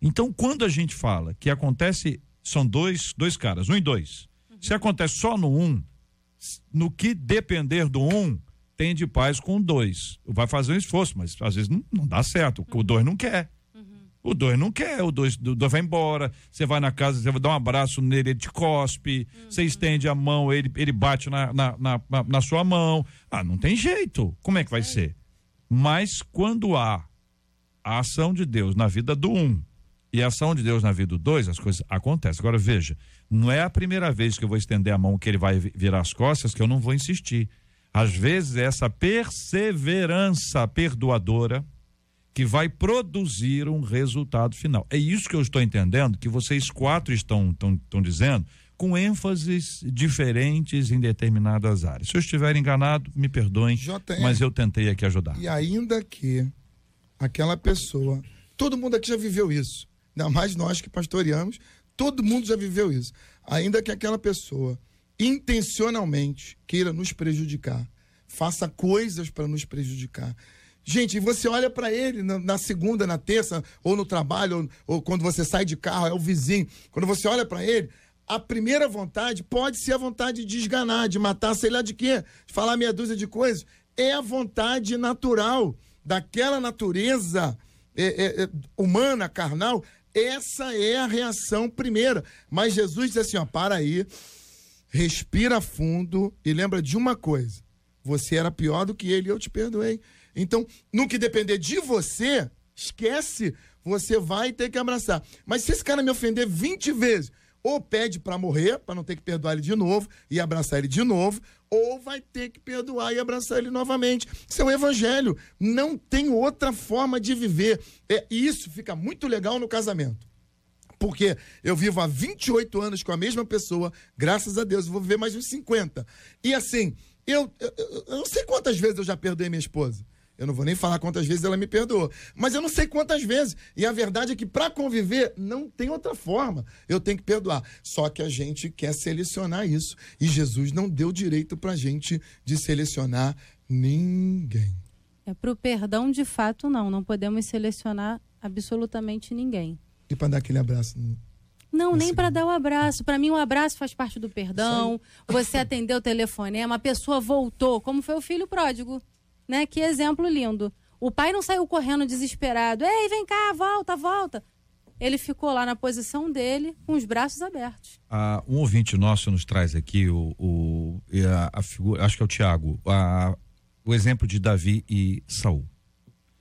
Então, quando a gente fala que acontece, são dois, dois caras, um e dois. Uhum. Se acontece só no um, no que depender do um, tem de paz com dois. Vai fazer um esforço, mas às vezes não, não dá certo. O dois não quer. O dois não quer, o dois, o dois vai embora, você vai na casa, você vai dar um abraço nele, ele te cospe, uhum. você estende a mão, ele, ele bate na, na, na, na, sua mão. Ah, não tem jeito. Como é que vai é. ser? Mas quando há a ação de Deus na vida do um e a ação de Deus na vida do dois, as coisas acontecem. Agora veja, não é a primeira vez que eu vou estender a mão que ele vai virar as costas que eu não vou insistir. Às vezes essa perseverança perdoadora que vai produzir um resultado final. É isso que eu estou entendendo que vocês quatro estão, estão, estão dizendo com ênfases diferentes em determinadas áreas. Se eu estiver enganado, me perdoem, mas eu tentei aqui ajudar. E ainda que aquela pessoa, todo mundo aqui já viveu isso, ainda mais nós que pastoreamos, todo mundo já viveu isso. Ainda que aquela pessoa intencionalmente queira nos prejudicar, faça coisas para nos prejudicar, Gente, você olha para ele na, segunda, na terça, ou no trabalho, ou, ou, quando você sai de carro, é o vizinho. Quando você olha para ele, a primeira vontade pode ser a vontade de esganar, de matar, sei lá de quê, de falar meia dúzia de coisas. É a vontade natural daquela natureza é, é, é, humana, carnal. Essa é a reação primeira. Mas Jesus diz assim: ó, para aí, respira fundo e lembra de uma coisa: você era pior do que ele e eu te perdoei. Então, no que depender de você, esquece, você vai ter que abraçar. Mas se esse cara me ofender 20 vezes, ou pede para morrer, para não ter que perdoar ele de novo e abraçar ele de novo, ou vai ter que perdoar e abraçar ele novamente. Isso é o evangelho. Não tem outra forma de viver. É, isso fica muito legal no casamento. Porque eu vivo há 28 anos com a mesma pessoa, graças a Deus, vou viver mais uns 50. E assim, eu, eu, eu não sei quantas vezes eu já perdoei minha esposa. Eu não vou nem falar quantas vezes ela me perdoou. Mas eu não sei quantas vezes. E a verdade é que para conviver não tem outra forma. Eu tenho que perdoar. Só que a gente quer selecionar isso. E Jesus não deu direito para a gente de selecionar ninguém. É para o perdão, de fato, não. Não podemos selecionar absolutamente ninguém. E para dar aquele abraço. Não, nem para dar o um abraço. Para mim, o um abraço faz parte do perdão. Você atendeu o telefonema, a pessoa voltou, como foi o filho pródigo né? Que exemplo lindo. O pai não saiu correndo desesperado. Ei, vem cá, volta, volta. ele ficou lá na posição dele, com os braços abertos. Ah, um ouvinte nosso nos traz aqui o, o a, a, figura, acho que é o Tiago, o exemplo de Davi e Saul.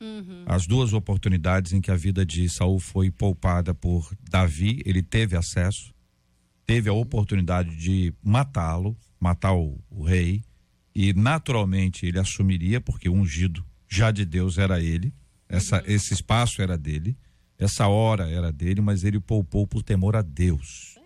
Uhum. As duas oportunidades em que a vida de Saul foi poupada por Davi, ele teve acesso, teve a oportunidade de matá-lo, matar o, o rei, e naturalmente ele assumiria, porque o ungido já de Deus era ele, essa, uhum. esse espaço era dele. Essa hora era dele, mas ele poupou por temor a Deus.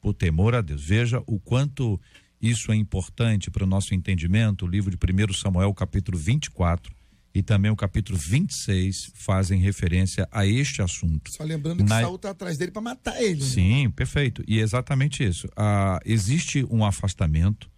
Por temor a Deus. Veja o quanto isso é importante para o nosso entendimento. O livro de 1 Samuel, capítulo 24, e também o capítulo 26 fazem referência a este assunto. Só lembrando que Na... Saul está atrás dele para matar ele. Né? Sim, né? perfeito. E é exatamente isso. Ah, existe um afastamento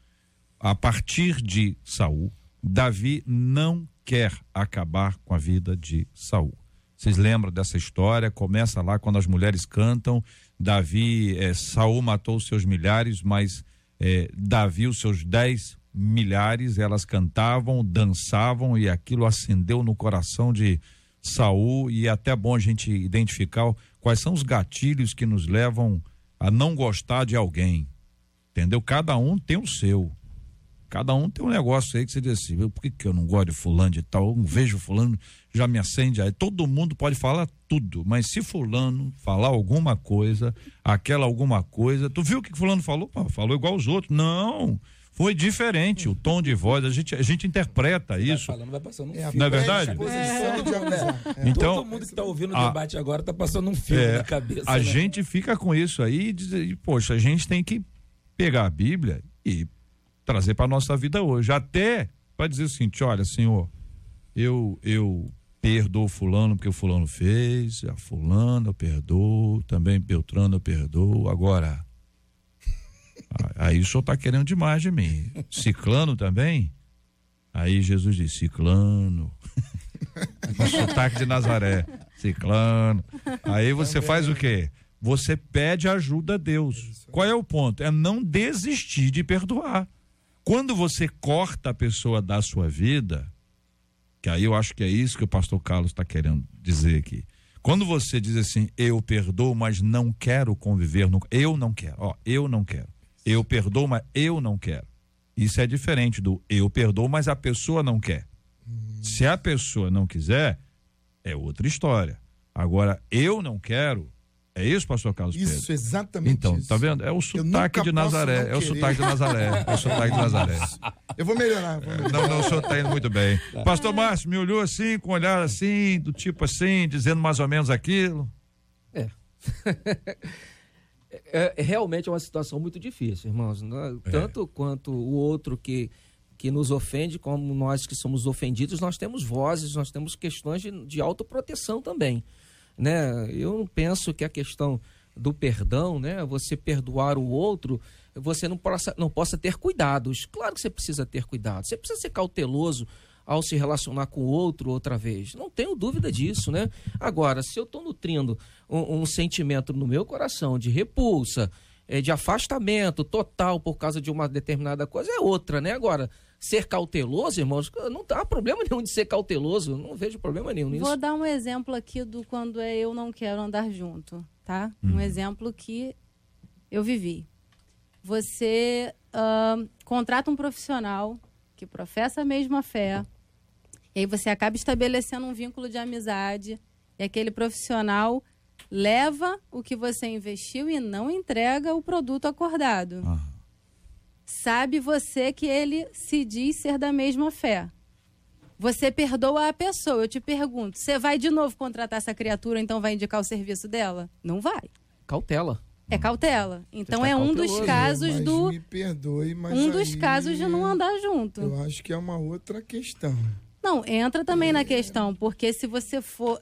a partir de Saul. Davi não quer acabar com a vida de Saul. Vocês lembram dessa história? Começa lá quando as mulheres cantam. Davi, é, Saul matou seus milhares, mas é, Davi os seus dez milhares. Elas cantavam, dançavam e aquilo acendeu no coração de Saul. E é até bom a gente identificar quais são os gatilhos que nos levam a não gostar de alguém. Entendeu? Cada um tem o seu. Cada um tem um negócio aí que você diz assim, por que, que eu não gosto de fulano de tal? Eu não vejo fulano, já me acende aí. Todo mundo pode falar tudo, mas se fulano falar alguma coisa, aquela alguma coisa, tu viu o que fulano falou? falou igual os outros. Não, foi diferente o tom de voz, a gente, a gente interpreta vai isso. Falando, vai passando um é, filme. Não é verdade? É. É. Então, Todo mundo que está ouvindo o a, debate agora está passando um filme é, na cabeça. A né? gente fica com isso aí e diz, poxa, a gente tem que pegar a Bíblia e trazer para nossa vida hoje. Até para dizer o seguinte: olha, Senhor, eu, eu perdoo fulano porque o fulano fez, a fulano eu perdoo, também Beltrano eu perdoo. Agora, aí o senhor está querendo demais de mim. Ciclano também? Aí Jesus diz, ciclano. o sotaque de Nazaré. Ciclano. Aí você faz o quê? Você pede ajuda a Deus. Qual é o ponto? É não desistir de perdoar. Quando você corta a pessoa da sua vida, que aí eu acho que é isso que o pastor Carlos está querendo dizer aqui. Quando você diz assim, eu perdoo, mas não quero conviver, no... eu não quero, ó, eu não quero. Eu perdoo, mas eu não quero. Isso é diferente do eu perdoo, mas a pessoa não quer. Se a pessoa não quiser, é outra história. Agora, eu não quero, é isso, pastor Carlos Pedro? Isso, exatamente Então, isso. tá vendo? É o sotaque de Nazaré. É o sotaque de Nazaré. É o sotaque de Nazaré. Eu vou melhorar. Vou melhorar. Não, não, o senhor tá indo muito bem. Tá. Pastor Márcio me olhou assim, com um olhar assim, do tipo assim, dizendo mais ou menos aquilo. É. é, é realmente é uma situação muito difícil, irmãos. Né? É. Tanto quanto o outro que que nos ofende, como nós que somos ofendidos, nós temos vozes, nós temos questões de, de autoproteção também né? Eu não penso que a questão do perdão, né? Você perdoar o outro, você não possa, não possa ter cuidados. Claro que você precisa ter cuidado. Você precisa ser cauteloso ao se relacionar com o outro outra vez. Não tenho dúvida disso, né? Agora, se eu estou nutrindo um, um, sentimento no meu coração de repulsa, é, de afastamento total por causa de uma determinada coisa, é outra, né? Agora, ser cauteloso, irmãos, não há problema nenhum de ser cauteloso, não vejo problema nenhum nisso. Vou dar um exemplo aqui do quando é eu não quero andar junto, tá? Hum. Um exemplo que eu vivi. Você uh, contrata um profissional que professa a mesma fé, e aí você acaba estabelecendo um vínculo de amizade, e aquele profissional leva o que você investiu e não entrega o produto acordado. Ah. Sabe você que ele se diz ser da mesma fé. Você perdoa a pessoa. Eu te pergunto, você vai de novo contratar essa criatura, então vai indicar o serviço dela? Não vai. Cautela. É cautela. Então é um dos casos mas do. Me perdoe, mas um dos casos de não andar junto. Eu acho que é uma outra questão. Não, entra também é... na questão, porque se você for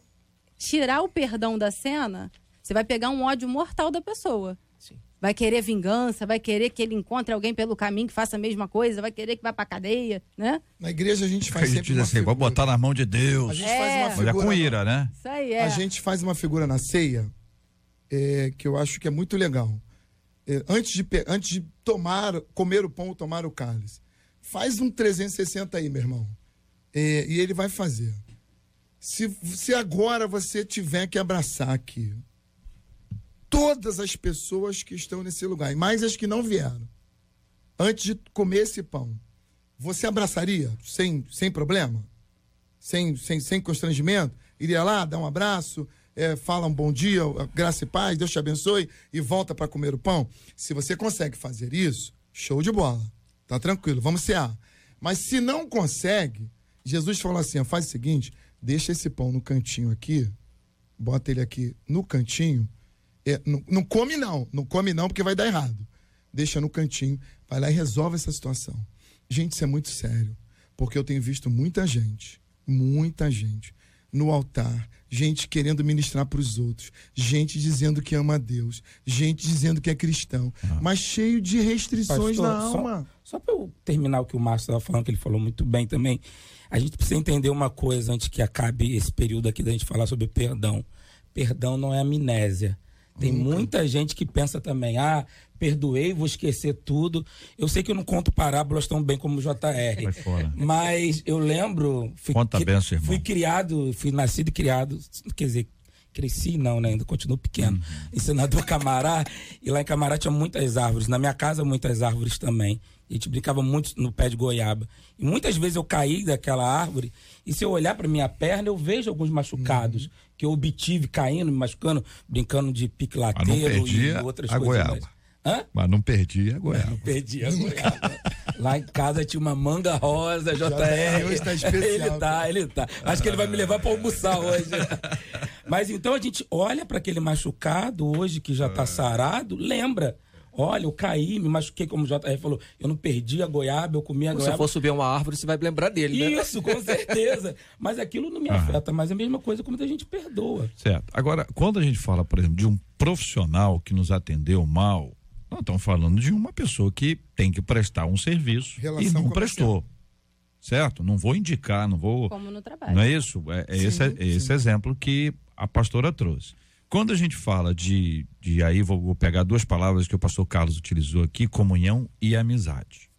tirar o perdão da cena, você vai pegar um ódio mortal da pessoa vai querer vingança, vai querer que ele encontre alguém pelo caminho que faça a mesma coisa, vai querer que vá pra cadeia, né? Na igreja a gente faz a gente sempre diz assim, vou botar na mão de Deus. A gente é. faz uma figura. Olha com ira, né? Isso aí é. A gente faz uma figura na ceia é, que eu acho que é muito legal. É, antes, de, antes de tomar, comer o pão, tomar o cálice. Faz um 360 aí, meu irmão. É, e ele vai fazer. Se, se agora você tiver que abraçar aqui todas as pessoas que estão nesse lugar, e mais as que não vieram, antes de comer esse pão, você abraçaria sem, sem problema? Sem, sem, sem constrangimento? Iria lá, dar um abraço, é, fala um bom dia, graça e paz, Deus te abençoe e volta para comer o pão? Se você consegue fazer isso, show de bola. Tá tranquilo, vamos cear. Mas se não consegue, Jesus falou assim: faz o seguinte, deixa esse pão no cantinho aqui, bota ele aqui no cantinho. É, não, não come não, não come não porque vai dar errado. Deixa no cantinho, vai lá e resolve essa situação. Gente, isso é muito sério, porque eu tenho visto muita gente, muita gente no altar, gente querendo ministrar para os outros, gente dizendo que ama a Deus, gente dizendo que é cristão, ah. mas cheio de restrições Pastor, na alma. Só, só para eu terminar o que o Márcio estava falando, que ele falou muito bem também, a gente precisa entender uma coisa antes que acabe esse período aqui da gente falar sobre perdão. Perdão não é amnésia. Tem Nunca. muita gente que pensa também, ah, perdoei, vou esquecer tudo. Eu sei que eu não conto parábolas tão bem como o JR. Mas eu lembro. Fui, Conta bem, irmão. Fui criado, fui nascido e criado, quer dizer, cresci não, né? Ainda continuo pequeno. Uhum. Em Senador Camará, e lá em Camará tinha muitas árvores. Na minha casa, muitas árvores também. A gente brincava muito no pé de goiaba. E muitas vezes eu caí daquela árvore, e se eu olhar para minha perna, eu vejo alguns machucados uhum. Que eu obtive caindo, me machucando, brincando de pique lateiro e outras a coisas. Goiaba. Hã? Mas não perdi a goiaba. Não perdi a goiaba. Lá em casa tinha uma manga rosa, JR. Hoje tá especial. Ele tá, ele tá. Acho que ele vai me levar para almoçar hoje. Mas então a gente olha para aquele machucado hoje que já tá é. sarado, lembra Olha, eu caí, me machuquei, como o JR falou. Eu não perdi a goiaba, eu comi a Se goiaba. Se for subir uma árvore, você vai lembrar dele, né? Isso, com certeza. mas aquilo não me afeta, mas é a mesma coisa como a gente perdoa. Certo. Agora, quando a gente fala, por exemplo, de um profissional que nos atendeu mal, nós estamos falando de uma pessoa que tem que prestar um serviço Relação e não prestou. Certo? Não vou indicar, não vou. Como no trabalho. Não é isso? É, é sim, esse, é esse exemplo que a pastora trouxe. Quando a gente fala de, de aí vou, vou pegar duas palavras que o pastor Carlos utilizou aqui, comunhão e amizade.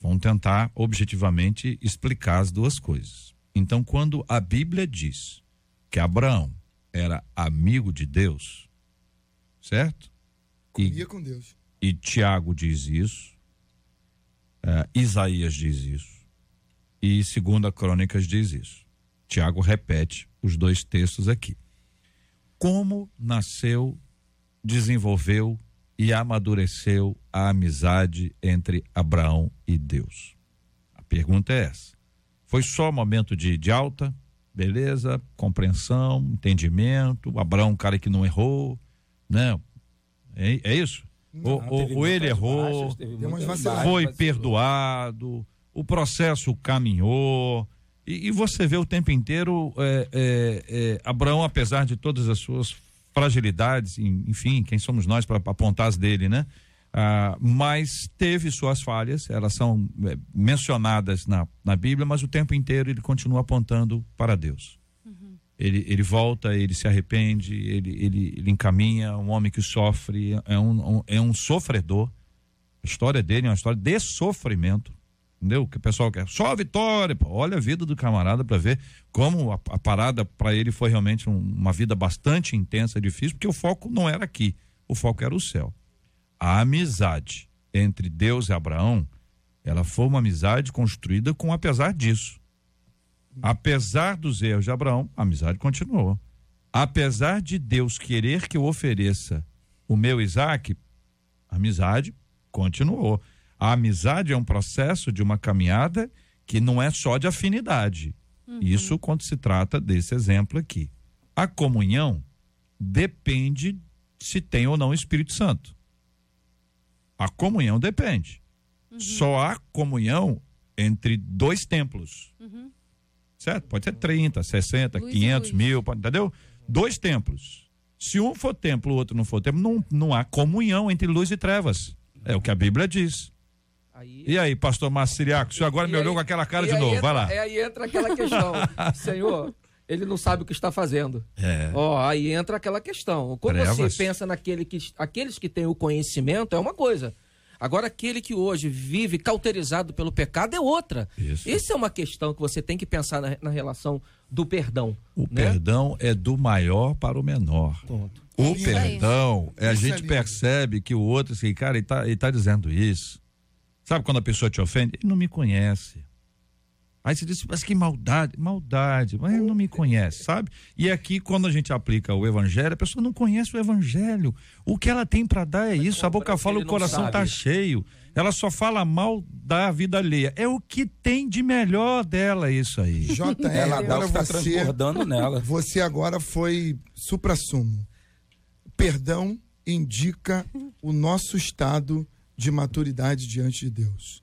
Vamos tentar objetivamente explicar as duas coisas. Então, quando a Bíblia diz que Abraão era amigo de Deus, certo? Comia e, com Deus. E Tiago diz isso, uh, Isaías diz isso, e Segunda Crônicas diz isso. Tiago repete os dois textos aqui como nasceu, desenvolveu e amadureceu a amizade entre Abraão e Deus? A pergunta é essa. Foi só momento de, de alta, beleza, compreensão, entendimento, Abraão um cara que não errou, né? É, é isso? Não, ou, ou ele errou, baixas, foi perdoado, o processo caminhou, e, e você vê o tempo inteiro é, é, é, Abraão, apesar de todas as suas fragilidades, enfim, quem somos nós para apontar as dele, né? Ah, mas teve suas falhas, elas são é, mencionadas na, na Bíblia, mas o tempo inteiro ele continua apontando para Deus. Uhum. Ele, ele volta, ele se arrepende, ele, ele, ele encaminha, um homem que sofre, é um, um, é um sofredor. A história dele é uma história de sofrimento entendeu? Que o pessoal quer só a vitória. Pô, olha a vida do camarada para ver como a, a parada para ele foi realmente um, uma vida bastante intensa, difícil, porque o foco não era aqui, o foco era o céu. A amizade entre Deus e Abraão, ela foi uma amizade construída com apesar disso. Apesar dos erros de Abraão, a amizade continuou. Apesar de Deus querer que eu ofereça o meu Isaac, a amizade continuou. A amizade é um processo de uma caminhada que não é só de afinidade. Uhum. Isso quando se trata desse exemplo aqui. A comunhão depende se tem ou não o Espírito Santo. A comunhão depende. Uhum. Só há comunhão entre dois templos. Uhum. Certo? Pode ser 30, 60, luz 500, mil, entendeu? Dois templos. Se um for templo, o outro não for templo, não, não há comunhão entre luz e trevas. É o que a Bíblia diz. Aí... E aí, pastor Márcio Siriaco, o senhor agora e me aí, olhou com aquela cara de novo, entra, vai lá. É, aí entra aquela questão, senhor, ele não sabe o que está fazendo. É. Ó, aí entra aquela questão. Quando Trevas. você pensa naquele que, aqueles que têm o conhecimento, é uma coisa. Agora, aquele que hoje vive cauterizado pelo pecado é outra. Isso. Essa é uma questão que você tem que pensar na, na relação do perdão. O né? perdão é do maior para o menor. Ponto. O isso perdão, é, a Isso é gente lindo. percebe que o outro, assim, cara, ele tá, ele tá dizendo isso. Sabe quando a pessoa te ofende? Ele não me conhece. Aí você diz, mas que maldade, maldade, mas ele não me conhece, sabe? E aqui, quando a gente aplica o evangelho, a pessoa não conhece o evangelho. O que ela tem para dar é isso. A boca fala, o coração sabe. tá cheio. Ela só fala mal da vida alheia. É o que tem de melhor dela, isso aí. JR, Ela agora está você, transbordando nela. você agora foi supra-sumo. Perdão indica o nosso estado de maturidade diante de Deus.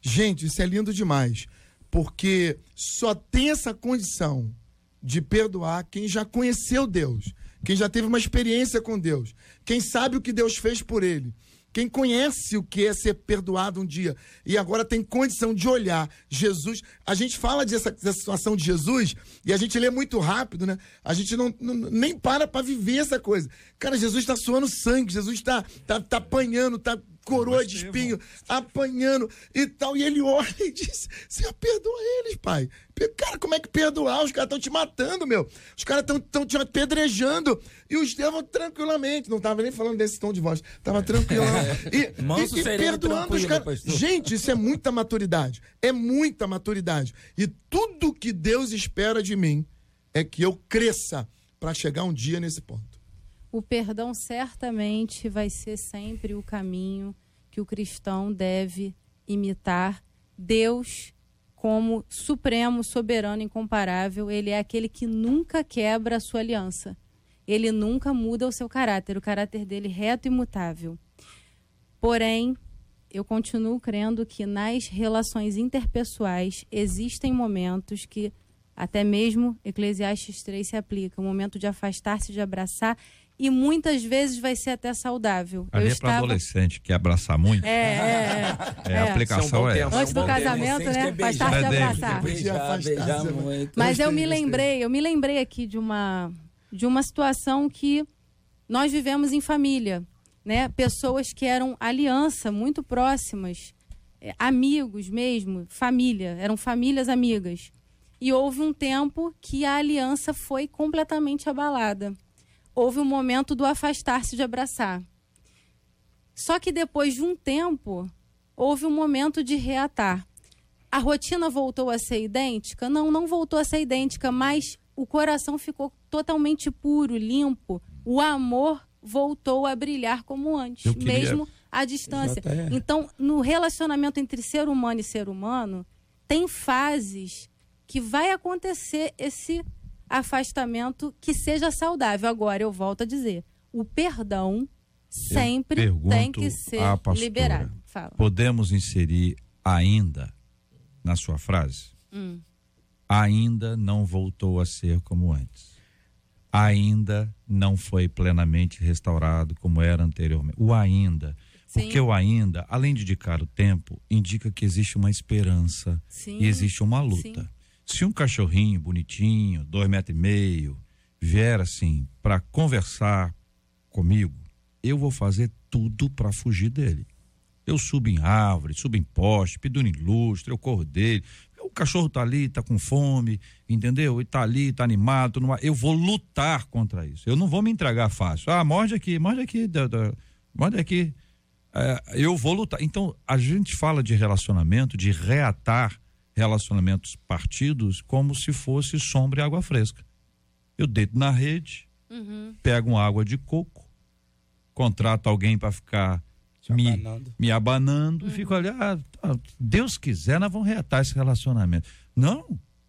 Gente, isso é lindo demais, porque só tem essa condição de perdoar quem já conheceu Deus, quem já teve uma experiência com Deus, quem sabe o que Deus fez por ele. Quem conhece o que é ser perdoado um dia e agora tem condição de olhar Jesus. A gente fala dessa, dessa situação de Jesus e a gente lê muito rápido, né? A gente não, não- nem para para viver essa coisa. Cara, Jesus está suando sangue, Jesus está tá, tá apanhando, tá coroa de espinho, apanhando e tal. E ele olha e diz: Senhor, perdoa eles, pai. Cara, como é que perdoar? Os caras estão te matando, meu. Os caras estão te apedrejando. E o Estevão, tranquilamente, não tava nem falando desse tom de voz, tava tranquilo. E, Manso, e, e perdoando os caras. Gente, isso é muita maturidade. É muita maturidade. E tudo que Deus espera de mim é que eu cresça para chegar um dia nesse ponto. O perdão certamente vai ser sempre o caminho que o cristão deve imitar. Deus, como supremo, soberano, incomparável, ele é aquele que nunca quebra a sua aliança. Ele nunca muda o seu caráter, o caráter dele reto e imutável. Porém, eu continuo crendo que nas relações interpessoais existem momentos que até mesmo Eclesiastes 3 se aplica, o momento de afastar-se, de abraçar, e muitas vezes vai ser até saudável. Ali eu é para adolescente, que abraçar muito. É, é, é. É, a aplicação é. tempo. Antes do É casamento, né? beijar. Afastar-se É de dele. abraçar. Afastar, Zé, muito. Mas eu me lembrei, eu me lembrei aqui de uma de uma situação que nós vivemos em família, né? Pessoas que eram aliança muito próximas, eh, amigos mesmo, família, eram famílias amigas. E houve um tempo que a aliança foi completamente abalada. Houve um momento do afastar-se de abraçar. Só que depois de um tempo, houve um momento de reatar. A rotina voltou a ser idêntica? Não, não voltou a ser idêntica, mas o coração ficou totalmente puro, limpo. O amor voltou a brilhar como antes, queria- mesmo à distância. Então, no relacionamento entre ser humano e ser humano, tem fases que vai acontecer esse afastamento que seja saudável. Agora, eu volto a dizer, o perdão sempre tem que ser pastora. liberado. Fala. Podemos inserir ainda na sua frase? Hum. Ainda não voltou a ser como antes. Ainda não foi plenamente restaurado como era anteriormente. O ainda. Sim. Porque o ainda, além de indicar o tempo, indica que existe uma esperança Sim. e existe uma luta. Sim. Se um cachorrinho bonitinho, dois metros e meio, vier assim para conversar comigo, eu vou fazer tudo para fugir dele. Eu subo em árvore, subo em poste, penduro em lustre, eu corro dele. O cachorro tá ali, tá com fome, entendeu? E tá ali, tá animado. numa- Eu vou lutar contra isso. Eu não vou me entregar fácil. Ah, morde aqui, morde aqui, morde aqui. É, eu vou lutar. Então, a gente fala de relacionamento, de reatar relacionamentos partidos como se fosse sombra e água fresca. Eu deito na rede, Uhum. pego uma água de coco, contrato alguém para ficar me, abanando. me abanando Uhum. e fico ali, ah, tá, Deus quiser, nós vamos reatar esse relacionamento. Não,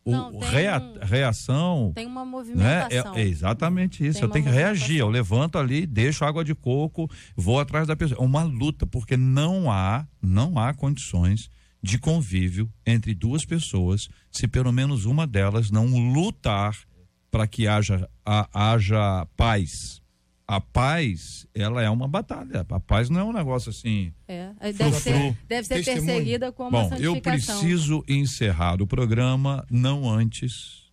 Não, o tem rea- um- reação Tem uma né? movimentação. É, é exatamente isso. Tem eu tenho que reagir. Eu levanto ali, deixo água de coco, vou atrás da pessoa. É uma luta, porque não há, não há condições de convívio entre duas pessoas se pelo menos uma delas não lutar para que haja, a- haja paz. A paz, ela é uma batalha. A paz não é um negócio assim. É, deve ser, deve ser Testemunho. perseguida como Bom, eu preciso encerrar o programa não antes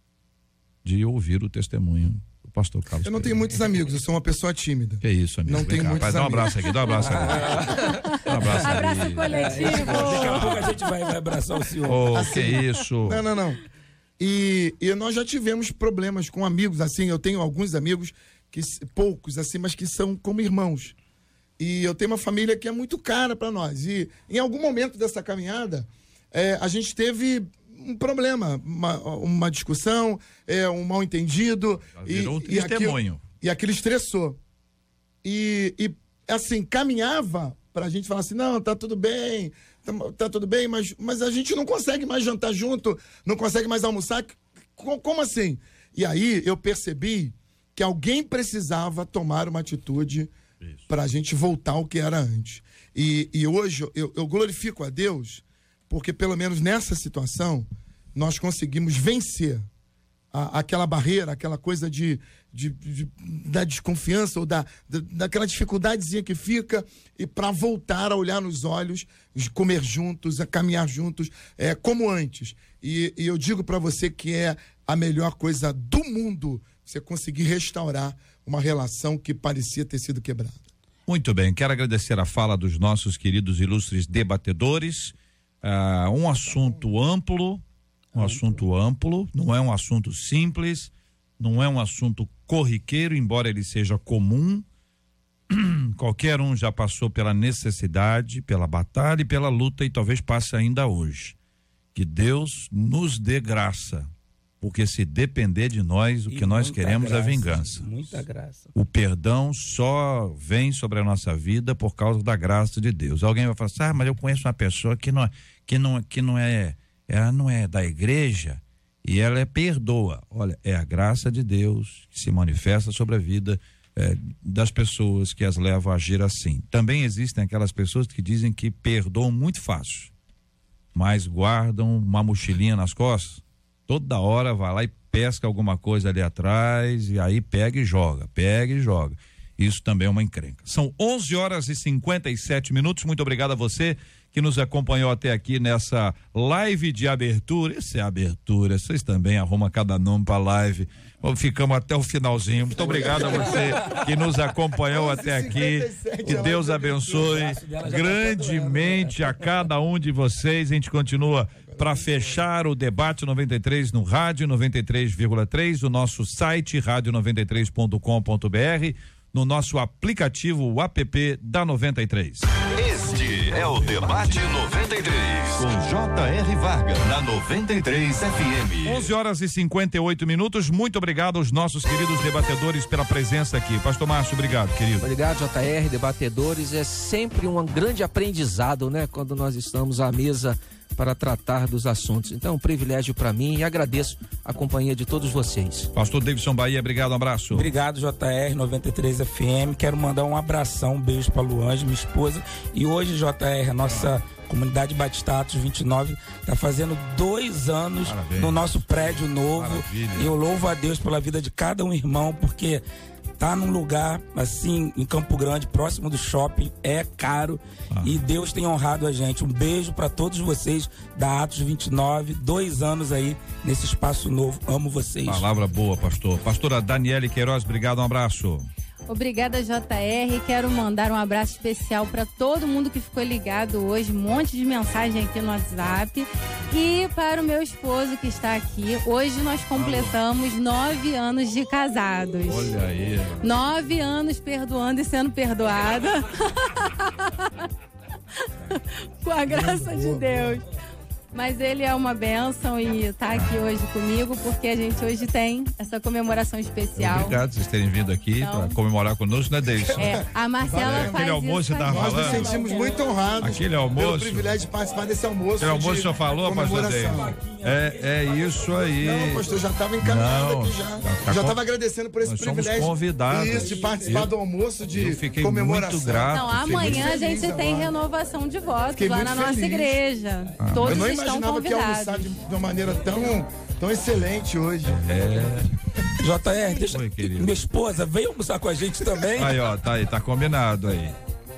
de ouvir o testemunho pastor Carlos. Eu não tenho muitos amigos, eu sou uma pessoa tímida. Que isso, amigo. Não Vem tenho cá, muitos rapaz, dá um amigos. abraço aqui, dá um abraço aqui. Dá um abraço Abraço coletivo. Daqui a pouco a gente vai, vai abraçar o senhor. Oh, que isso. Não, não, não. E, e nós já tivemos problemas com amigos, assim, eu tenho alguns amigos, que poucos, assim, mas que são como irmãos. E eu tenho uma família que é muito cara para nós. E em algum momento dessa caminhada, é, a gente teve um problema, uma, uma discussão, é, um mal entendido. Virou um testemunho. Aquilo, e aquilo estressou. E, e assim, caminhava pra gente falar assim, não, tá tudo bem, tá, tá tudo bem, mas, mas a gente não consegue mais jantar junto, não consegue mais almoçar. Co- Como assim? E aí eu percebi que alguém precisava tomar uma atitude para a gente voltar ao que era antes. E, e hoje eu, eu glorifico a Deus, porque pelo menos nessa situação nós conseguimos vencer a- aquela barreira, aquela coisa de, de- de- da desconfiança ou da, da- daquela dificuldadezinha que fica e para voltar a olhar nos olhos, comer juntos, a caminhar juntos, é, como antes. E, e eu digo para você que é a melhor coisa do mundo você conseguir restaurar uma relação que parecia ter sido quebrada. Muito bem, quero agradecer a fala dos nossos queridos ilustres debatedores. Ah, um assunto amplo, um assunto amplo, não é um assunto simples, não é um assunto corriqueiro, embora ele seja comum. Qualquer um já passou pela necessidade, pela batalha e pela luta e talvez passe ainda hoje. Que Deus nos dê graça, porque se depender de nós, o E que nós queremos é graça, vingança. Muita graça. O perdão só vem sobre a nossa vida por causa da graça de Deus. Alguém vai falar assim, ah, mas eu conheço uma pessoa que não, que não, que não é, ela não é da igreja e ela é perdoa. Olha, é a graça de Deus que se manifesta sobre a vida eh, das pessoas que as levam a agir assim. Também existem aquelas pessoas que dizem que perdoam muito fácil, mas guardam uma mochilinha nas costas. Toda hora vai lá e pesca alguma coisa ali atrás e aí pega e joga, pega e joga. Isso também é uma encrenca. São 11 horas e 57 minutos. Muito obrigado a você que nos acompanhou até aqui nessa live de abertura. Isso é abertura. Vocês também arrumam cada nome para live. Ficamos até o finalzinho. Muito obrigado a você que nos acompanhou até aqui. Que Deus abençoe grandemente a cada um de vocês. A gente continua para fechar o debate 93 no rádio 93,3, o nosso site rádio93.com.br, no nosso aplicativo o app da 93. É o Debate 93, com J.R. Varga, na 93 FM. 11 horas e 58 minutos. Muito obrigado aos nossos queridos debatedores pela presença aqui. Pastor Márcio, obrigado, querido. Obrigado, JR, debatedores. É sempre um grande aprendizado, né? Quando nós estamos à mesa para tratar dos assuntos. Então, um privilégio para mim e agradeço a companhia de todos vocês. Pastor Davidson Bahia, obrigado, um abraço. Obrigado, JR 93 FM. Quero mandar um abração, um beijo para Luange, minha esposa. E hoje, JR, a nossa comunidade Batistatos 29 está fazendo dois anos Parabéns. no nosso prédio novo. Maravilha. E eu louvo a Deus pela vida de cada um irmão, porque tá num lugar assim em Campo Grande, próximo do shopping, é caro Ah. e Deus tem honrado a gente. Um beijo para todos vocês da Atos 29, dois anos aí nesse espaço novo. Amo vocês. Palavra boa, pastor. Pastora Daniele Queiroz, obrigado, um abraço. Obrigada, JR. Quero mandar um abraço especial para todo mundo que ficou ligado hoje. Um monte de mensagem aqui no WhatsApp. E para o meu esposo que está aqui. Hoje nós completamos nove anos de casados. Olha aí. Nove anos perdoando e sendo perdoada. Com a graça de Deus. Mas ele é uma bênção e está aqui hoje comigo porque a gente hoje tem essa comemoração especial. Obrigado por vocês terem vindo aqui Então- para comemorar conosco, né, Davidson? É, a Marcela Valeu. faz Aquele almoço isso Nós nos sentimos muito honrados Aquele pelo almoço. privilégio de participar desse almoço. Aquele almoço senhor falou, pastor comemoração. Davidson? É, é isso aí. Não, pastor, já estava encaminhado Não, aqui já. tá- tá já estava agradecendo por esse Nós somos privilégio. convidados. Isso, de participar Eu- do almoço de eu fiquei comemoração. muito grato. Não, amanhã muito a gente tem agora. renovação de votos Fiquei lá na nossa feliz. igreja. Ah, Todos imaginava que ia almoçar de, de uma maneira tão, tão excelente hoje. JR, deixa. Oi, querido. Minha esposa veio almoçar com a gente também. Aí, ó, tá aí, tá combinado aí.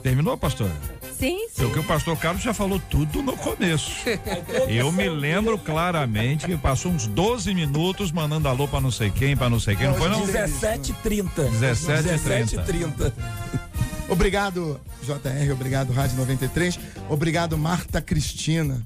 Terminou, pastor? Sim, sim. Porque o pastor Carlos já falou tudo no começo. Eu me lembro claramente que passou uns 12 minutos mandando alô pra não sei quem, pra não sei quem. Não foi não? 17h30. 17h30. Obrigado, JR, obrigado, Rádio 93. Obrigado, Marta Cristina,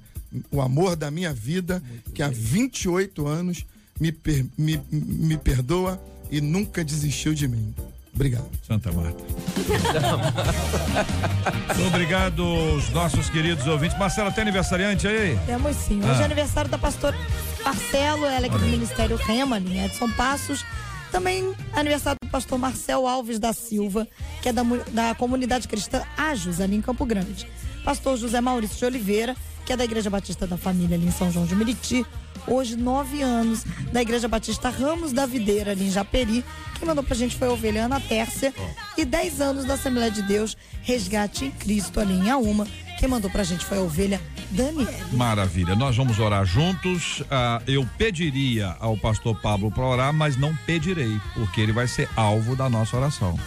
o amor da minha vida, que há 28 anos me, per- me, me perdoa e nunca desistiu de mim. Obrigado. Santa Marta. Obrigado aos nossos queridos ouvintes. Marcela, tem aniversariante aí? Temos sim. Hoje Ah. é aniversário da pastora Marcelo, ela é aqui do Ministério Rema, em Edson Passos. Também aniversário do pastor Marcel Alves da Silva, que é da, da comunidade cristã Ajos, ali em Campo Grande. Pastor José Maurício de Oliveira, que é da Igreja Batista da Família, ali em São João de Meriti. Hoje, nove anos, da Igreja Batista Ramos da Videira, ali em Japeri. Quem mandou pra gente foi a ovelha Ana Tércia. E dez anos da Assembleia de Deus, Resgate em Cristo, ali em Auma. Quem mandou pra gente foi a ovelha Daniela. Maravilha. Nós vamos orar juntos. Ah, eu pediria ao pastor Pablo para orar, mas não pedirei, porque ele vai ser alvo da nossa oração.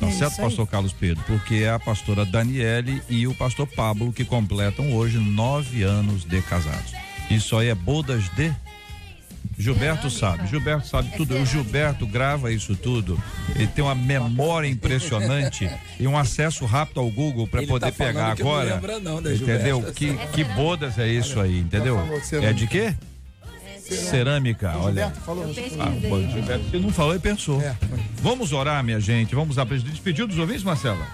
Tá É certo, pastor Carlos Pedro? Porque é a pastora Daniele e o pastor Pablo que completam hoje nove anos de casados. Isso aí é bodas de. Gilberto sabe, Gilberto sabe tudo. O Gilberto grava isso tudo. Ele tem uma memória impressionante e um acesso rápido ao Google para Ele poder tá pegar que não agora. lembra não, né, entendeu? Gilberto? Que, que bodas é isso aí, entendeu? falou É de quê? Cerâmica, olha. Gilberto falou. Eu. Ah, bom, Gilberto, você não falou e pensou. É. Vamos orar, minha gente. Vamos abrir. Despediu dos ouvintes, Marcela?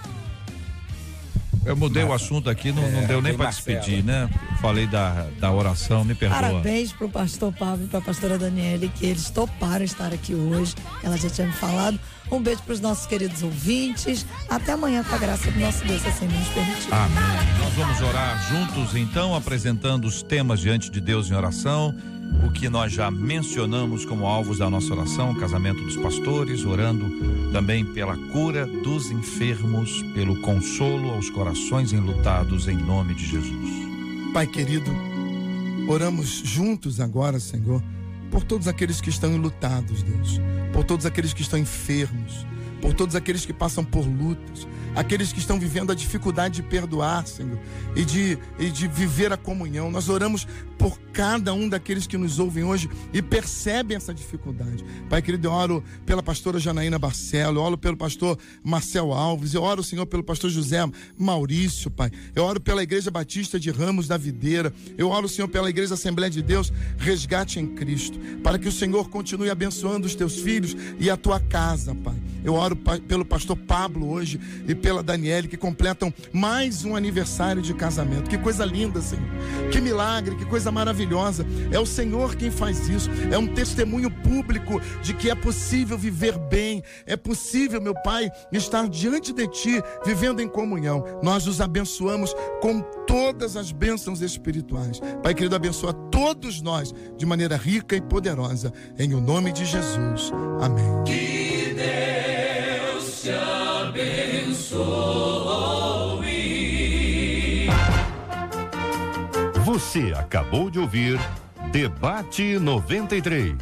Eu mudei o assunto aqui, não, não deu nem para despedir, né? Falei da, da oração, me perdoa. Parabéns pro pastor Pablo e pra pastora Daniele, que eles toparam estar aqui hoje. Ela já tinha me falado. Um beijo pros nossos queridos ouvintes. Até amanhã, com a graça do nosso Deus, assim nos permitir. Amém. Nós vamos orar juntos, então, apresentando os temas diante de Deus em oração. O que nós já mencionamos como alvos da nossa oração, casamento dos pastores, orando também pela cura dos enfermos, pelo consolo aos corações enlutados, em nome de Jesus. Pai querido, oramos juntos agora, Senhor, por todos aqueles que estão enlutados, Deus, por todos aqueles que estão enfermos, por todos aqueles que passam por lutas, aqueles que estão vivendo a dificuldade de perdoar, Senhor, e de, e de viver a comunhão. Nós oramos por cada um daqueles que nos ouvem hoje e percebem essa dificuldade. Pai querido, eu oro pela pastora Janaína Barcelo, eu oro pelo pastor Marcel Alves, eu oro, Senhor, pelo pastor José Maurício, Pai. Eu oro pela Igreja Batista de Ramos da Videira. Eu oro, Senhor, pela Igreja Assembleia de Deus, resgate em Cristo, para que o Senhor continue abençoando os teus filhos e a tua casa, Pai. Eu oro pa- pelo pastor Pablo hoje e pela Daniele, que completam mais um aniversário de casamento. Que coisa linda, Senhor. Que milagre, que coisa maravilhosa. É o Senhor quem faz isso. É um testemunho público de que é possível viver bem. É possível, meu Pai, estar diante de Ti, vivendo em comunhão. Nós os abençoamos com todas as bênçãos espirituais. Pai querido, abençoa todos nós de maneira rica e poderosa. Em o nome de Jesus. Amém. Você acabou de ouvir Debate 93.